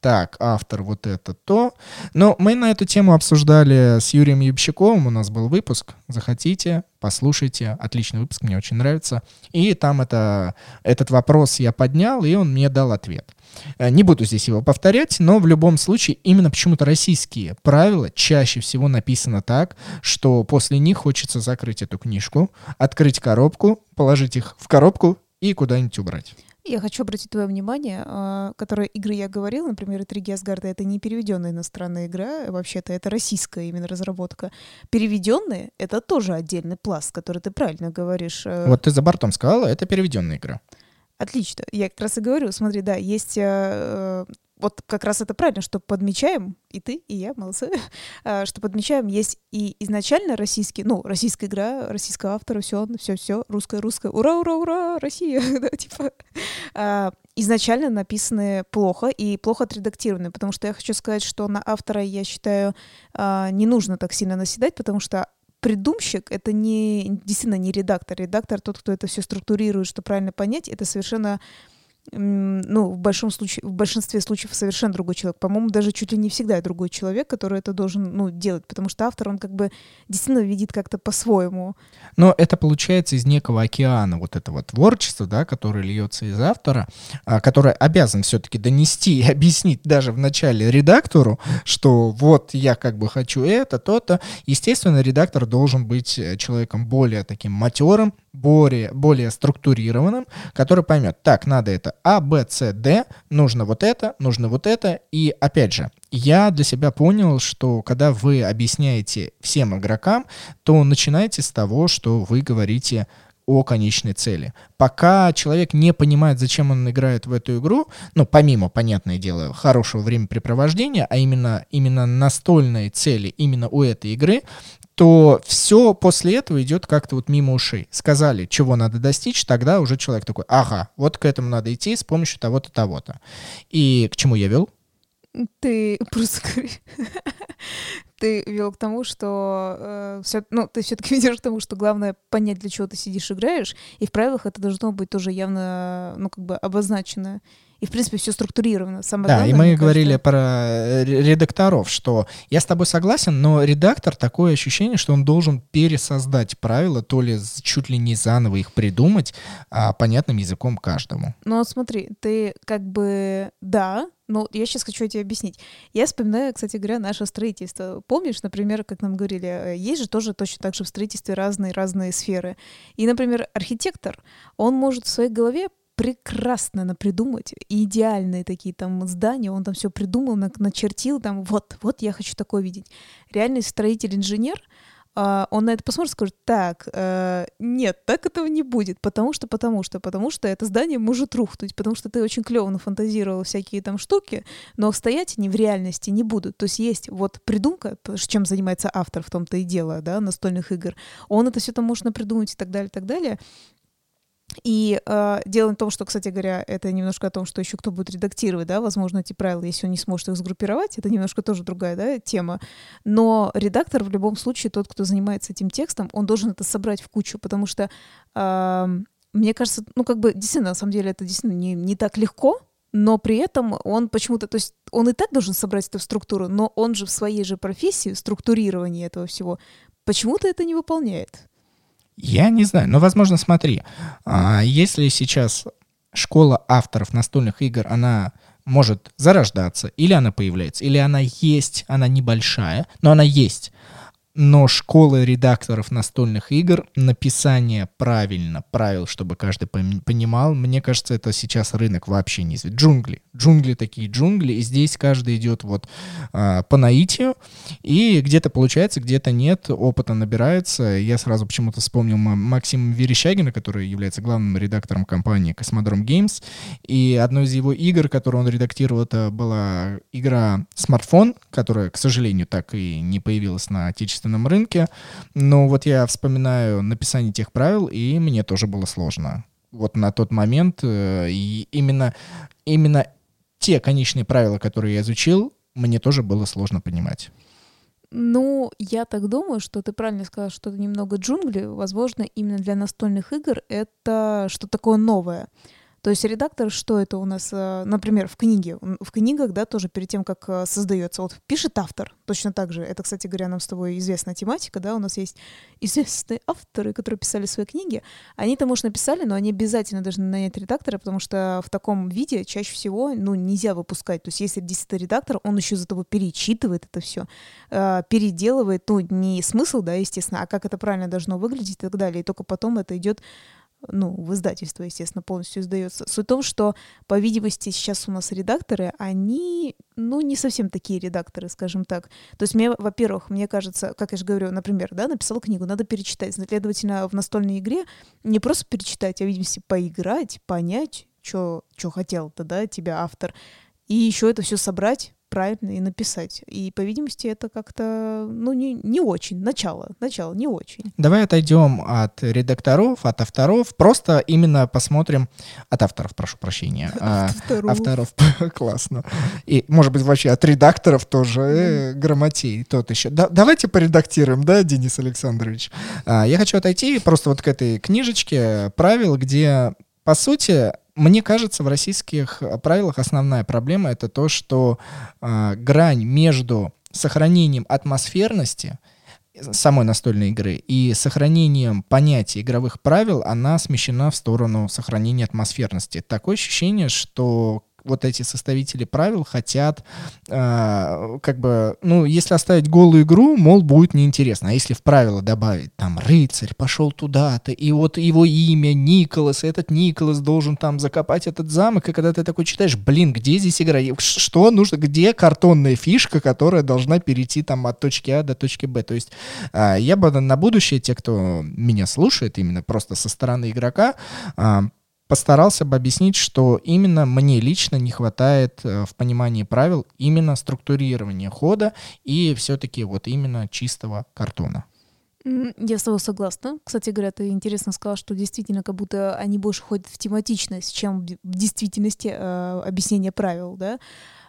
[SPEAKER 1] так, автор вот это то. Но мы на эту тему обсуждали с Юрием Ямщиковым, у нас был выпуск, захотите, послушайте, отличный выпуск, мне очень нравится. И там это, этот вопрос я поднял, и он мне дал ответ. Э, Не буду здесь его повторять, но в любом случае именно почему-то российские правила чаще всего написано так, что после них хочется закрыть эту книжку, открыть коробку, положить их в коробку и куда-нибудь убрать.
[SPEAKER 2] Я хочу обратить твое внимание, э, которые игры я говорила, например, «Три Асгарда» — это не переведенная иностранная игра, вообще-то это российская именно разработка. Переведенные — это тоже отдельный пласт, который ты правильно говоришь. Э.
[SPEAKER 1] Вот ты за бортом сказала, это переведенная игра.
[SPEAKER 2] Отлично. Я как раз и говорю, смотри, да, есть э, вот как раз это правильно, что подмечаем, и ты, и я, молодцы, а, что подмечаем, есть и изначально российский, ну, российская игра, российского автора, все, все, все, русская, русская, ура, ура, ура, Россия, да, типа, а, изначально написаны плохо и плохо отредактированы, потому что я хочу сказать, что на автора, я считаю, а, не нужно так сильно наседать, потому что придумщик — это не, действительно не редактор. Редактор — тот, кто это все структурирует, что правильно понять, это совершенно ну, в, большом случае, в большинстве случаев совершенно другой человек. По-моему, даже чуть ли не всегда другой человек, который это должен ну, делать, потому что автор, он как бы действительно видит как-то по-своему.
[SPEAKER 1] Но это получается из некого океана вот этого творчества, да, которое льется из автора, а, который обязан все-таки донести и объяснить даже в начале редактору, что вот я как бы хочу это, то-то. Естественно, редактор должен быть э, человеком более таким матерым, более, более структурированным, который поймет, так, надо это А, Б, С, Д, нужно вот это, нужно вот это. И опять же, я для себя понял, что когда вы объясняете всем игрокам, то начинайте с того, что вы говорите о конечной цели. Пока человек не понимает, зачем он играет в эту игру, ну, помимо, понятное дело, хорошего времяпрепровождения, а именно, именно настольной цели именно у этой игры, то все после этого идет как-то вот мимо ушей. Сказали, чего надо достичь, тогда уже человек такой, ага, вот к этому надо идти с помощью того-то, того-то. И к чему я вел?
[SPEAKER 2] Ты просто ты вел к тому, что э, все, ну, ты все-таки ведешь к тому, что главное понять, для чего ты сидишь, играешь, и в правилах это должно быть тоже явно, ну, как бы обозначено и, в принципе, все структурировано. Самое
[SPEAKER 1] да,
[SPEAKER 2] главное,
[SPEAKER 1] и мы
[SPEAKER 2] кажется...
[SPEAKER 1] говорили про э, редакторов, что я с тобой согласен, но редактор такое ощущение, что он должен пересоздать правила, то ли чуть ли не заново их придумать, а понятным языком каждому.
[SPEAKER 2] Ну вот смотри, ты как бы, да, ну, я сейчас хочу тебе объяснить. Я вспоминаю, кстати говоря, наше строительство. Помнишь, например, как нам говорили, э, есть же тоже точно так же в строительстве разные-разные сферы. И, например, архитектор, он может в своей голове прекрасно напридумать, идеальные такие там здания, он там все придумал, начертил, там вот, вот я хочу такое видеть. Реальный строитель-инженер, а, он на это посмотрит и скажет, так, э, нет, так этого не будет, потому что, потому что, потому что это здание может рухнуть, потому что ты очень клево нафантазировал всякие там штуки, но стоять они в реальности не будут. То есть есть вот придумка, чем занимается автор в том-то и дело, да, настольных игр, он это все там может придумать и так далее, и так далее, и э, дело в том, что, кстати говоря, это немножко о том, что еще кто будет редактировать, да, возможно, эти правила, если он не сможет их сгруппировать, это немножко тоже другая, да, тема. Но редактор в любом случае, тот, кто занимается этим текстом, он должен это собрать в кучу, потому что э, мне кажется, ну, как бы, действительно, на самом деле, это действительно не, не так легко, но при этом он почему-то, то есть он и так должен собрать это в структуру, но он же в своей же профессии, структурирование этого всего, почему-то это не выполняет.
[SPEAKER 1] Я не знаю, но, возможно, смотри, а, если сейчас школа авторов настольных игр, она может зарождаться, или она появляется, или она есть, она небольшая, но она есть но школы редакторов настольных игр, написание правильно, правил, чтобы каждый понимал, мне кажется, это сейчас рынок вообще не известен. Джунгли. Джунгли такие джунгли, и здесь каждый идет вот а, по наитию, и где-то получается, где-то нет, опыта набирается. Я сразу почему-то вспомнил Максима Верещагина, который является главным редактором компании Космодром Games, и одной из его игр, которую он редактировал, это была игра «Смартфон», которая, к сожалению, так и не появилась на отечественном отечественном рынке. Но вот я вспоминаю написание тех правил, и мне тоже было сложно. Вот на тот момент э, и именно, именно те конечные правила, которые я изучил, мне тоже было сложно понимать.
[SPEAKER 2] Ну, я так думаю, что ты правильно сказал, что это немного джунгли. Возможно, именно для настольных игр это что такое новое. То есть редактор, что это у нас, э, например, в книге, в книгах, да, тоже перед тем, как э, создается, вот пишет автор, точно так же, это, кстати говоря, нам с тобой известная тематика, да, у нас есть известные авторы, которые писали свои книги, они-то, может, написали, но они обязательно должны нанять редактора, потому что в таком виде чаще всего, ну, нельзя выпускать, то есть если действительно редактор, он еще за того перечитывает это все, э, переделывает, ну, не смысл, да, естественно, а как это правильно должно выглядеть и так далее, и только потом это идет ну, в издательство, естественно, полностью издается. Суть в том, что, по видимости, сейчас у нас редакторы, они, ну, не совсем такие редакторы, скажем так. То есть мне, во-первых, мне кажется, как я же говорю, например, да, написал книгу, надо перечитать. Следовательно, в настольной игре не просто перечитать, а, видимости, поиграть, понять, что хотел-то, да, тебя автор, и еще это все собрать правильно и написать. И, по видимости, это как-то, ну, не, не очень. Начало, начало не очень.
[SPEAKER 1] Давай отойдем от редакторов, от авторов. Просто именно посмотрим... От авторов, прошу прощения. А, авторов. Классно. И, может быть, вообще от редакторов тоже э, грамотей тот еще. давайте поредактируем, да, Денис Александрович? А, я хочу отойти просто вот к этой книжечке правил, где, по сути, мне кажется, в российских правилах основная проблема это то, что э, грань между сохранением атмосферности самой настольной игры и сохранением понятия игровых правил, она смещена в сторону сохранения атмосферности. Такое ощущение, что вот эти составители правил хотят, э, как бы, ну, если оставить голую игру, мол, будет неинтересно. А если в правила добавить, там, рыцарь пошел туда-то, и вот его имя Николас, и этот Николас должен там закопать этот замок, и когда ты такой читаешь, блин, где здесь игра? Что нужно? Где картонная фишка, которая должна перейти там от точки А до точки Б? То есть э, я бы на будущее, те, кто меня слушает, именно просто со стороны игрока, э, постарался бы объяснить, что именно мне лично не хватает э, в понимании правил именно структурирования хода и все-таки вот именно чистого картона.
[SPEAKER 2] Я с тобой согласна. Кстати говоря, ты интересно сказал, что действительно как будто они больше ходят в тематичность, чем в действительности э, объяснение правил, да.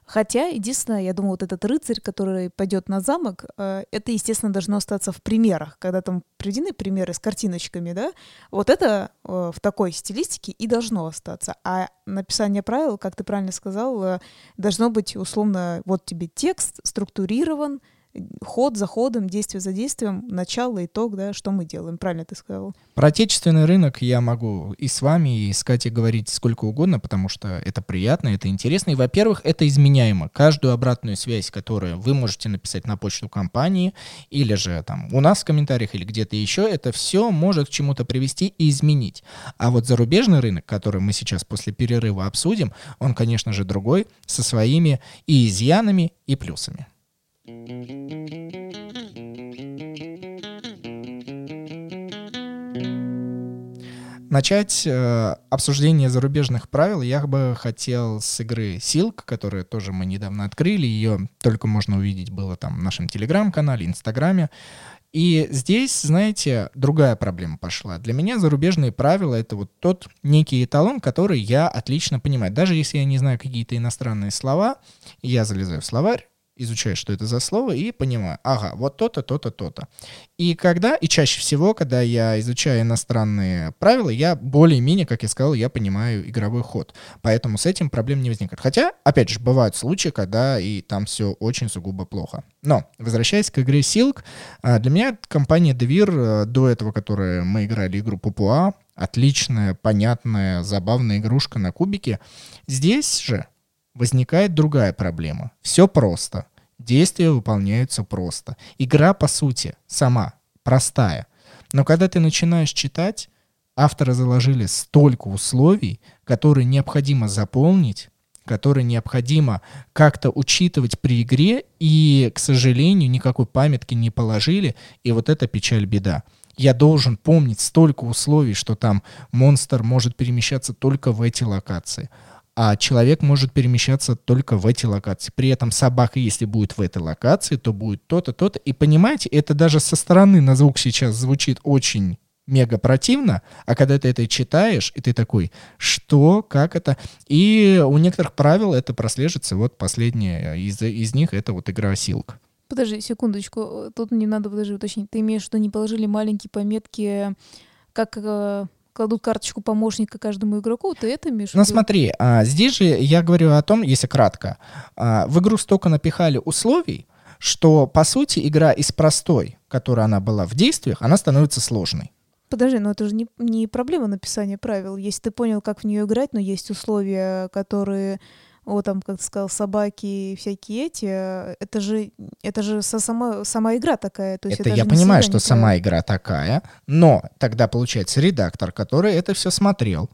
[SPEAKER 2] Хотя, единственное, я думаю, вот этот рыцарь, который пойдет на замок, э, это, естественно, должно остаться в примерах, когда там приведены примеры с картиночками, да, вот это э, в такой стилистике и должно остаться. А написание правил, как ты правильно сказал, э, должно быть условно, вот тебе текст структурирован, ход за ходом, действие за действием, начало, итог, да, что мы делаем. Правильно ты сказал.
[SPEAKER 1] Про отечественный рынок я могу и с вами, и с Катей говорить сколько угодно, потому что это приятно, это интересно. И, во-первых, это изменяемо. Каждую обратную связь, которую вы можете написать на почту компании, или же там у нас в комментариях, или где-то еще, это все может к чему-то привести и изменить. А вот зарубежный рынок, который мы сейчас после перерыва обсудим, он, конечно же, другой, со своими и изъянами, и плюсами. Начать э, обсуждение зарубежных правил я бы хотел с игры Silk, которую тоже мы недавно открыли. Ее только можно увидеть было там в нашем телеграм-канале, инстаграме. И здесь, знаете, другая проблема пошла. Для меня зарубежные правила — это вот тот некий эталон, который я отлично понимаю. Даже если я не знаю какие-то иностранные слова, я залезаю в словарь, изучаю, что это за слово, и понимаю, ага, вот то-то, то-то, то-то. И когда, и чаще всего, когда я изучаю иностранные правила, я более-менее, как я сказал, я понимаю игровой ход. Поэтому с этим проблем не возникает. Хотя, опять же, бывают случаи, когда и там все очень сугубо плохо. Но, возвращаясь к игре Silk, а, для меня компания Devir, до этого, которая мы играли игру Пупуа, отличная, понятная, забавная игрушка на кубике. Здесь же возникает другая проблема. Все просто. Действия выполняются просто. Игра, по сути, сама простая. Но когда ты начинаешь читать, авторы заложили столько условий, которые необходимо заполнить, которые необходимо как-то учитывать при игре, и, к сожалению, никакой памятки не положили, и вот это печаль-беда. Я должен помнить столько условий, что там монстр может перемещаться только в эти локации а человек может перемещаться только в эти локации. При этом собака, если будет в этой локации, то будет то-то, то-то. И понимаете, это даже со стороны на звук сейчас звучит очень мега противно, а когда ты это читаешь, и ты такой, что, как это? И у некоторых правил это прослеживается. Вот последнее из, из них это вот игра Силк.
[SPEAKER 2] Подожди секундочку, тут мне надо подожди уточнить. Ты имеешь в виду, не положили маленькие пометки, как э, кладут карточку помощника каждому игроку, ты это имеешь
[SPEAKER 1] Ну смотри, а, здесь же я говорю о том, если кратко, а, в игру столько напихали условий, что, по сути, игра из простой, которая она была в действиях, она становится сложной.
[SPEAKER 2] Подожди, но это же не, не проблема написания правил. Если ты понял, как в нее играть, но есть условия, которые вот там, как ты сказал, собаки всякие эти, э, это же, это же сама, сама игра такая. То есть
[SPEAKER 1] это,
[SPEAKER 2] это
[SPEAKER 1] я понимаю, что сама игра такая, но тогда получается редактор, который это все смотрел,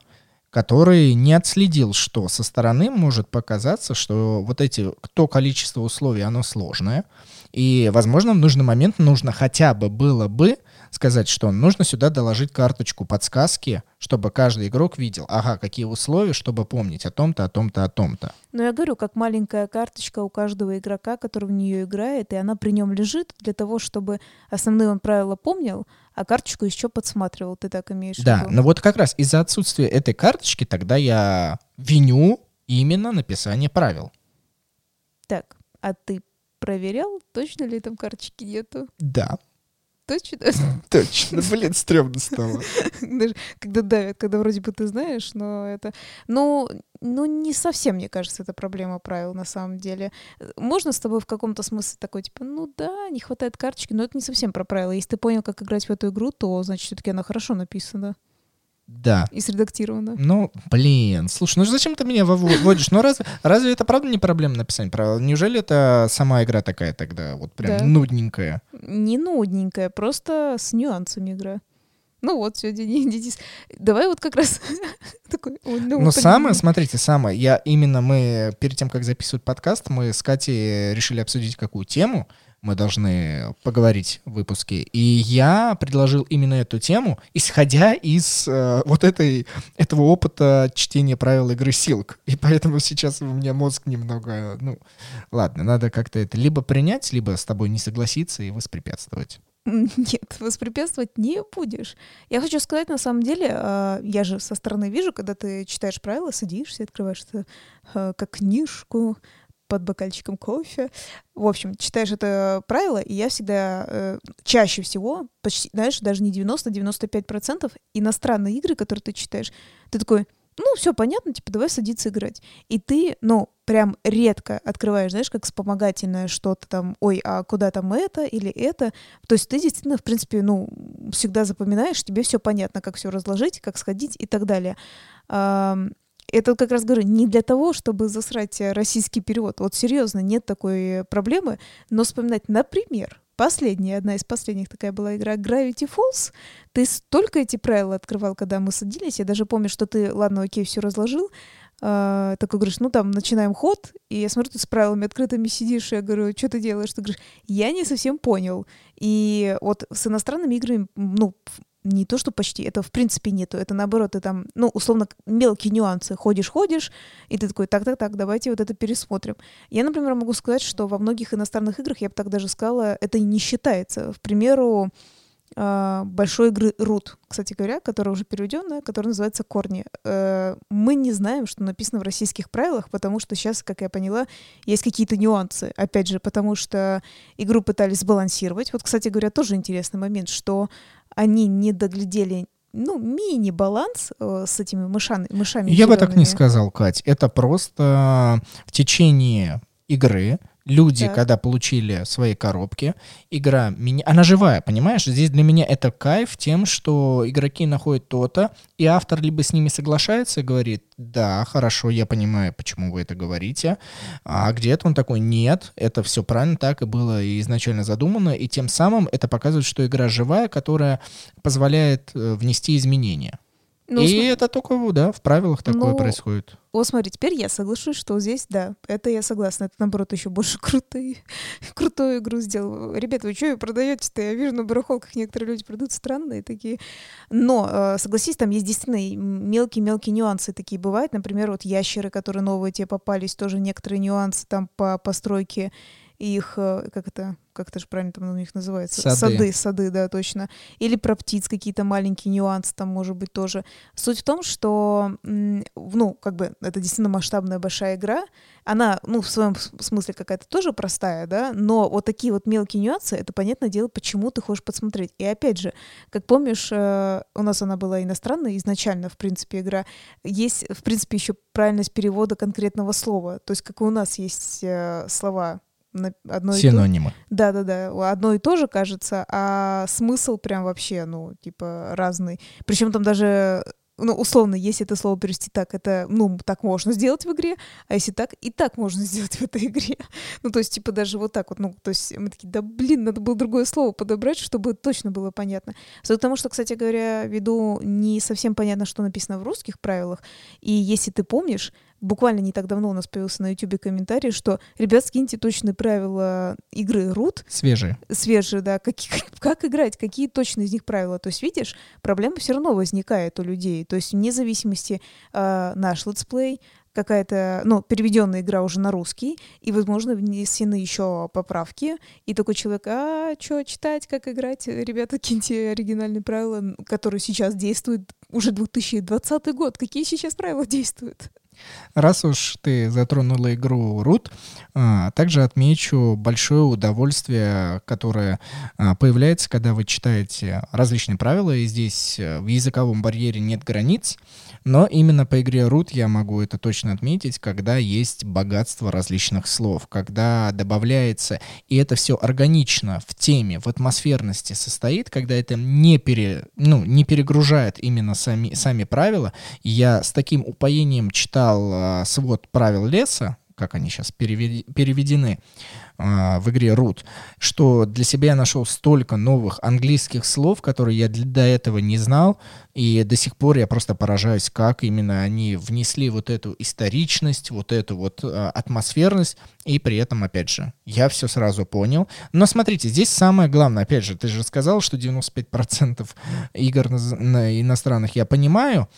[SPEAKER 1] который не отследил, что со стороны может показаться, что вот эти, то количество условий, оно сложное, и, возможно, в нужный момент нужно хотя бы было бы сказать, что нужно сюда доложить карточку подсказки, чтобы каждый игрок видел, ага, какие условия, чтобы помнить о том-то, о том-то, о том-то.
[SPEAKER 2] Но я говорю, как маленькая карточка у каждого игрока, который в нее играет, и она при нем лежит для того, чтобы основные он правила помнил, а карточку еще подсматривал. Ты так имеешь в
[SPEAKER 1] Да,
[SPEAKER 2] виду?
[SPEAKER 1] но вот как раз из-за отсутствия этой карточки тогда я виню именно написание правил.
[SPEAKER 2] Так, а ты проверял, точно ли там карточки нету?
[SPEAKER 1] Да,
[SPEAKER 2] Точно?
[SPEAKER 1] точно. Блин, стрёмно стало.
[SPEAKER 2] Даже когда давят, когда вроде бы ты знаешь, но это... Ну, ну, не совсем, мне кажется, это проблема правил на самом деле. Можно с тобой в каком-то смысле такой, типа, ну да, не хватает карточки, но это не совсем про правила. Если ты понял, как играть в эту игру, то, значит, все-таки она хорошо написана
[SPEAKER 1] Да.
[SPEAKER 2] и средактирована.
[SPEAKER 1] Ну, блин, слушай, ну зачем ты меня вводишь? Ну разве, разве это правда не проблема написания правил? Неужели это сама игра такая тогда, вот прям
[SPEAKER 2] Да.
[SPEAKER 1] нудненькая?
[SPEAKER 2] Не нудненькая, просто с нюансами игра. Ну вот, сегодня не Денис. Давай вот как раз такой... ой, ну,
[SPEAKER 1] Но
[SPEAKER 2] так-
[SPEAKER 1] самое, смотрите, самое, я именно мы, перед тем, как записывать подкаст, мы с Катей решили обсудить какую тему мы должны поговорить в выпуске. И я предложил именно эту тему, исходя из э, вот этой, этого опыта чтения правил игры Silk. И поэтому сейчас у меня мозг немного, ну, ладно, надо как-то это либо принять, либо с тобой не согласиться и воспрепятствовать.
[SPEAKER 2] Нет, воспрепятствовать не будешь. Я хочу сказать, на самом деле, а, я же со стороны вижу, когда ты читаешь правила, садишься, открываешь это а, как книжку под бокальчиком кофе. В общем, читаешь это правило, и я всегда э, чаще всего, почти, знаешь, даже не 90-95% иностранные игры, которые ты читаешь, ты такой, ну, все понятно, типа, давай садиться играть. И ты, ну, прям редко открываешь, знаешь, как вспомогательное что-то там, ой, а куда там это или это. То есть ты действительно, в принципе, ну, всегда запоминаешь, тебе все понятно, как все разложить, как сходить и так далее. Это как раз говорю, не для того, чтобы засрать э, российский перевод. Вот серьезно, нет такой проблемы. Но вспоминать, например, последняя, одна из последних такая была игра Gravity Falls. Ты столько эти правила открывал, когда мы садились. Я даже помню, что ты, ладно, окей, все разложил. А, такой говоришь, ну там, начинаем ход, и я смотрю, ты с правилами открытыми сидишь, и я говорю, что ты делаешь? Ты говоришь, я не совсем понял. И вот с иностранными играми, ну, не то, что почти, это в принципе нету, это наоборот, ты там, ну, условно, мелкие нюансы, ходишь-ходишь, и ты такой, так-так-так, давайте вот это пересмотрим. Я, например, могу сказать, что во многих иностранных играх, я бы так даже сказала, это не считается. К примеру, а, большой игры Root, кстати говоря, которая уже переведенная, которая называется Корни. Э, Мы не знаем, что написано в российских правилах, потому что сейчас, как я поняла, есть какие-то нюансы. Опять же, потому что игру пытались сбалансировать. Вот, кстати говоря, тоже интересный момент, что они не доглядели ну, мини-баланс э, с этими мышами, мышами
[SPEAKER 1] Я бы так не сказал, Кать. Это просто в течение игры люди,
[SPEAKER 2] Так.
[SPEAKER 1] когда получили свои коробки, игра меня... Она живая, понимаешь? Здесь для меня это кайф тем, что игроки находят то-то, и автор либо с ними соглашается и говорит, да, хорошо, я понимаю, почему вы это говорите, а где-то он такой, нет, это все правильно так и было и изначально задумано, и тем самым это показывает, что игра живая, которая позволяет э, внести изменения.
[SPEAKER 2] Ну,
[SPEAKER 1] и
[SPEAKER 2] см-
[SPEAKER 1] это только, да, в правилах такое
[SPEAKER 2] Ну,
[SPEAKER 1] происходит.
[SPEAKER 2] Вот смотри, теперь я соглашусь, что здесь, да, это я согласна. Это, наоборот, еще больше крутой, крутую игру сделал. Ребята, вы что ее продаете-то? Я вижу на барахолках некоторые люди продают странные такие. Но, э, согласись, там есть действительно мелкие-мелкие нюансы такие бывают. Например, вот ящеры, которые новые тебе попались, тоже некоторые нюансы там по постройке их, э, как это, как это же правильно там у них называется?
[SPEAKER 1] Сады.
[SPEAKER 2] Сады, сады, да, точно. Или про птиц какие-то маленькие нюансы там, может быть, тоже. Суть в том, что, ну, как бы, это действительно масштабная большая игра. Она, ну, в своем смысле какая-то тоже простая, да, но вот такие вот мелкие нюансы, это, понятное дело, почему ты хочешь подсмотреть. И опять же, как помнишь, э, у нас она была иностранная изначально, в принципе, игра. Есть, в принципе, еще правильность перевода конкретного слова. То есть, как и у нас есть э, слова одно и то-
[SPEAKER 1] Синонимы.
[SPEAKER 2] да-да-да, одно и то же кажется, а смысл прям вообще, ну, типа, разный. Причем там даже ну, условно, если это слово перевести так, это, ну, так можно сделать в игре, а если так, и так можно сделать в этой игре. Ну, то есть, типа, даже вот так вот, ну, то есть мы такие, да, блин, надо было другое слово подобрать, чтобы точно было понятно. Потому что, кстати говоря, ввиду не совсем понятно, что написано в русских правилах, и если ты помнишь, буквально не так давно у нас появился на YouTube комментарий, что, ребят, скиньте точные правила игры root.
[SPEAKER 1] Свежие.
[SPEAKER 2] Свежие, да. Как, как, как играть, какие точные из них правила. То есть, видишь, проблема все равно возникает у людей. То есть, вне зависимости э, наш летсплей, какая-то, ну, переведенная игра уже на русский, и, возможно, внесены еще поправки, и такой человек, а, что читать, как играть? Ребята, киньте оригинальные правила, которые сейчас действуют, уже 2020 год, какие сейчас правила действуют?
[SPEAKER 1] Раз уж ты затронула игру Root, а, также отмечу большое удовольствие, которое а, появляется, когда вы читаете различные правила, и здесь э, в языковом барьере нет границ, но именно по игре Root я могу это точно отметить, когда есть богатство различных слов, когда добавляется, и это все органично в теме, в атмосферности состоит, когда это не, пере, ну, не перегружает именно сами, сами правила. Я с таким упоением читал а, свод правил леса, как они сейчас переведены, э, в игре Root, что для себя я нашел столько новых английских слов, которые я до этого не знал, и до сих пор я просто поражаюсь, как именно они внесли вот эту историчность, вот эту вот э, атмосферность, и при этом, опять же, я все сразу понял. Но смотрите, здесь самое главное, опять же, ты же сказал, что 95% игр на, на иностранных я понимаю.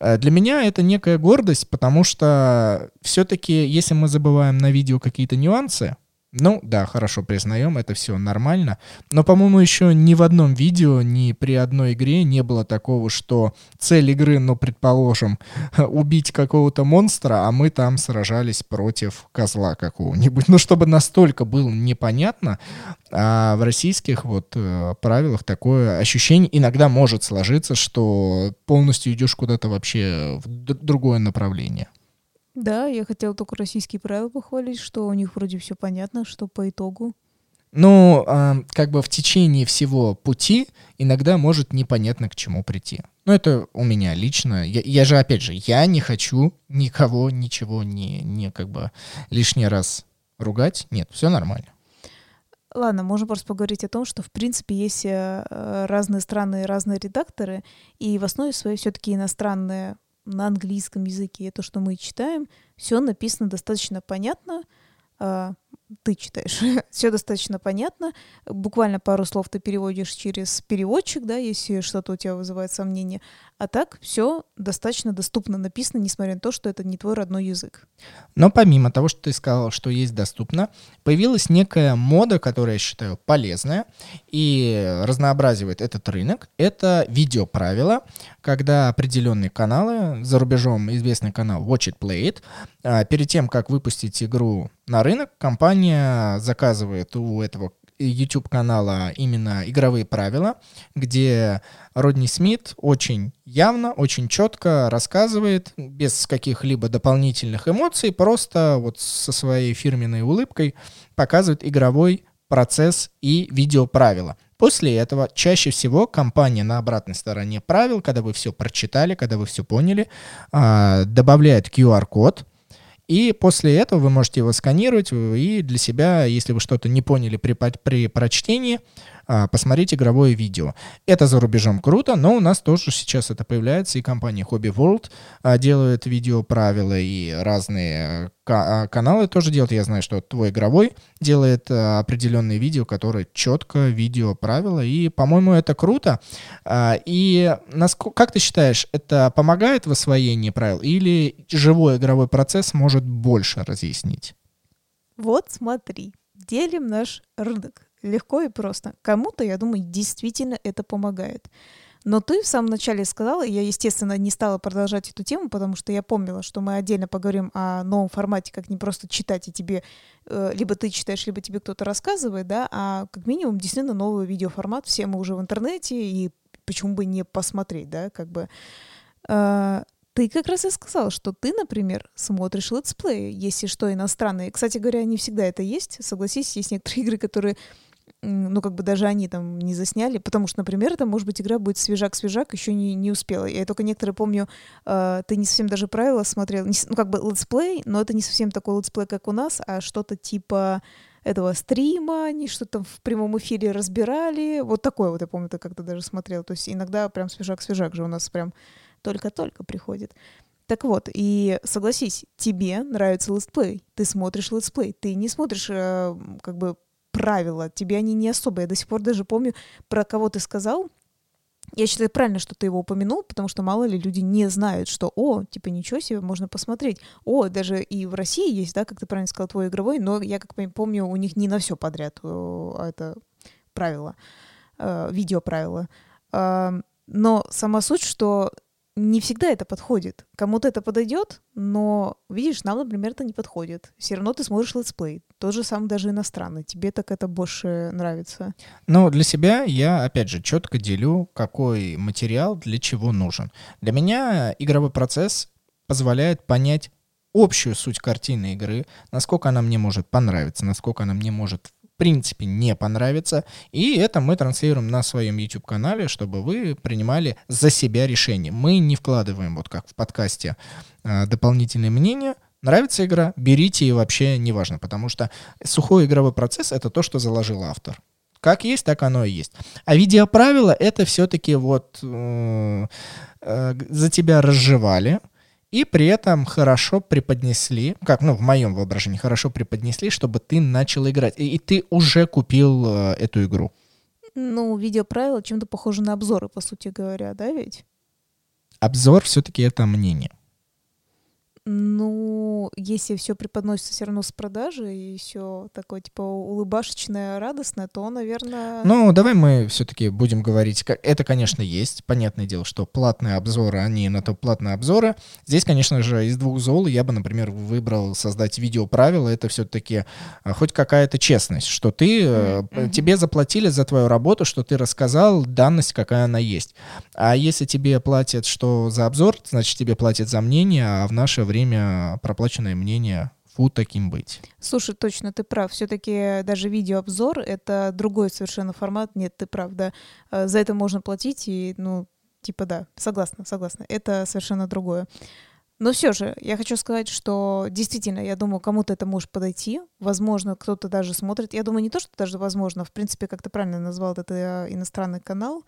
[SPEAKER 1] Э, для меня это некая гордость, потому что все-таки, если мы забываем на видео какие-то нюансы, ну, да, хорошо, признаем, это все нормально. Но, по-моему, еще ни в одном видео, ни при одной игре не было такого, что цель игры, ну, предположим, убить какого-то монстра, а мы там сражались против козла какого-нибудь. Ну, чтобы настолько было непонятно, а в российских вот э, правилах такое ощущение иногда может сложиться, что полностью идешь куда-то вообще в другое направление.
[SPEAKER 2] Да, я хотела только российские правила похвалить, что у них вроде все понятно, что по итогу.
[SPEAKER 1] Ну, э, как бы в течение всего пути иногда может непонятно к чему прийти. Ну, это у меня лично. Я, я же, опять же, я не хочу никого, ничего не, не как бы лишний раз ругать. Нет, все нормально.
[SPEAKER 2] Ладно, можно просто поговорить о том, что в принципе есть э, разные страны, разные редакторы, и в основе своей все-таки иностранные на английском языке, то, что мы читаем, все написано достаточно понятно, а, ты читаешь. Все достаточно понятно. Буквально пару слов ты переводишь через переводчик, да, если что-то у тебя вызывает сомнение. А так все достаточно доступно написано, несмотря на то, что это не твой родной язык.
[SPEAKER 1] Но помимо того, что ты сказал, что есть доступно, появилась некая мода, которая я считаю полезная и разнообразивает этот рынок. Это видеоправила, когда определенные каналы, за рубежом известный канал Watch It Play It, а, перед тем, как выпустить игру на рынок, компания заказывает у этого YouTube-канала именно игровые правила, где Родни Смит очень явно, очень четко рассказывает, без каких-либо дополнительных эмоций, просто вот со своей фирменной улыбкой показывает игровой процесс и видеоправила. После этого чаще всего компания на обратной стороне правил, когда вы все прочитали, когда вы все поняли, а, добавляет QR-код, и после этого вы можете его сканировать и для себя, если вы что-то не поняли при, при прочтении, посмотреть игровое видео. Это за рубежом круто, но у нас тоже сейчас это появляется, и компания Hobby World а, делает видео правила, и разные а, каналы тоже делают. Я знаю, что твой игровой делает определенные видео, которые четко видео правила, и, по-моему, это круто. И как ты считаешь, это помогает в освоении правил, или живой игровой процесс может больше разъяснить?
[SPEAKER 2] Вот смотри, делим наш рынок легко и просто. Кому-то, я думаю, действительно это помогает. Но ты в самом начале сказала, я, естественно, не стала продолжать эту тему, потому что я помнила, что мы отдельно поговорим о новом формате, как не просто читать, и тебе э, либо ты читаешь, либо тебе кто-то рассказывает, да, а как минимум действительно новый видеоформат, все мы уже в интернете, и почему бы не посмотреть, да, как бы. Э, ты как раз и сказал, что ты, например, смотришь летсплеи, если что, иностранные. Кстати говоря, не всегда это есть. Согласись, есть некоторые игры, которые ну, как бы даже они там не засняли, потому что, например, там, может быть, игра будет свежак-свежак, еще не, не успела. Я только некоторые помню, э, ты не совсем даже правила смотрел, не, ну, как бы летсплей, но это не совсем такой летсплей, как у нас, а что-то типа этого стрима, они что-то в прямом эфире разбирали. Вот такое вот, я помню, ты как-то даже смотрел. То есть иногда прям свежак-свежак же у нас прям только-только приходит. Так вот, и согласись, тебе нравится летсплей, ты смотришь летсплей, ты не смотришь э, как бы правила, тебе они не особо. Я до сих пор даже помню, про кого ты сказал, я считаю правильно, что ты его упомянул, потому что мало ли люди не знают, что, о, типа, ничего себе, можно посмотреть. О, даже и в России есть, да, как ты правильно сказал, твой игровой, но я, как помню, у них не на все подряд а это правило, э, видео правило. Но сама суть, что не всегда это подходит. Кому-то это подойдет, но, видишь, нам, например, это не подходит. Все равно ты смотришь летсплей. Тот же самый даже иностранный. Тебе так это больше нравится.
[SPEAKER 1] Ну, для себя я, опять же, четко делю, какой материал для чего нужен. Для меня игровой процесс позволяет понять общую суть картины игры, насколько она мне может понравиться, насколько она мне может принципе не понравится. И это мы транслируем на своем YouTube-канале, чтобы вы принимали за себя решение. Мы не вкладываем, вот как в подкасте, а, дополнительные мнения. Нравится игра, берите и вообще неважно, потому что сухой игровой процесс — это то, что заложил автор. Как есть, так оно и есть. А видеоправила — это все-таки вот э, э, за тебя разжевали — и при этом хорошо преподнесли, как, ну, в моем воображении, хорошо преподнесли, чтобы ты начал играть. И, и ты уже купил э, эту игру.
[SPEAKER 2] Ну, видеоправила чем-то похоже на обзоры, по сути говоря, да, ведь?
[SPEAKER 1] Обзор все-таки это мнение.
[SPEAKER 2] Ну, если все преподносится все равно с продажи и все такое, типа, улыбашечное, радостное, то, наверное...
[SPEAKER 1] Ну, давай мы все-таки будем говорить. Это, конечно, есть. Понятное дело, что платные обзоры, они на то платные обзоры. Здесь, конечно же, из двух зол я бы, например, выбрал создать видеоправила. Это все-таки а, хоть какая-то честность, что ты, mm-hmm. тебе заплатили за твою работу, что ты рассказал данность, какая она есть. А если тебе платят что за обзор, значит, тебе платят за мнение, а в наше время время проплаченное мнение фу таким быть.
[SPEAKER 2] Слушай, точно, ты прав. Все-таки даже видеообзор — это другой совершенно формат. Нет, ты прав, да. Э, за это можно платить, и, ну, типа, да, согласна, согласна. Это совершенно другое. Но все же, я хочу сказать, что действительно, я думаю, кому-то это может подойти. Возможно, кто-то даже смотрит. Я думаю, не то, что даже возможно. В принципе, как ты правильно назвал, это э, иностранный канал.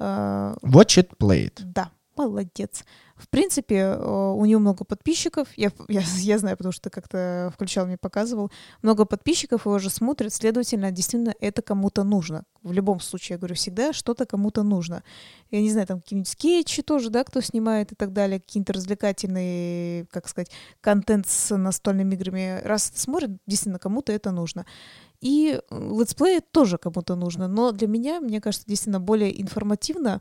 [SPEAKER 1] Э, Watch it, play it.
[SPEAKER 2] Да, молодец. В принципе, э, у нее много подписчиков. Я, я, я знаю, потому что ты как-то включал, мне показывал. Много подписчиков его же смотрят. Следовательно, действительно, это кому-то нужно. В любом случае, я говорю, всегда что-то кому-то нужно. Я не знаю, там какие-нибудь скетчи тоже, да, кто снимает и так далее, какие-то развлекательные, как сказать, контент с настольными играми. Раз смотрят, действительно, кому-то это нужно. И летсплей тоже кому-то нужно. Но для меня, мне кажется, действительно более информативно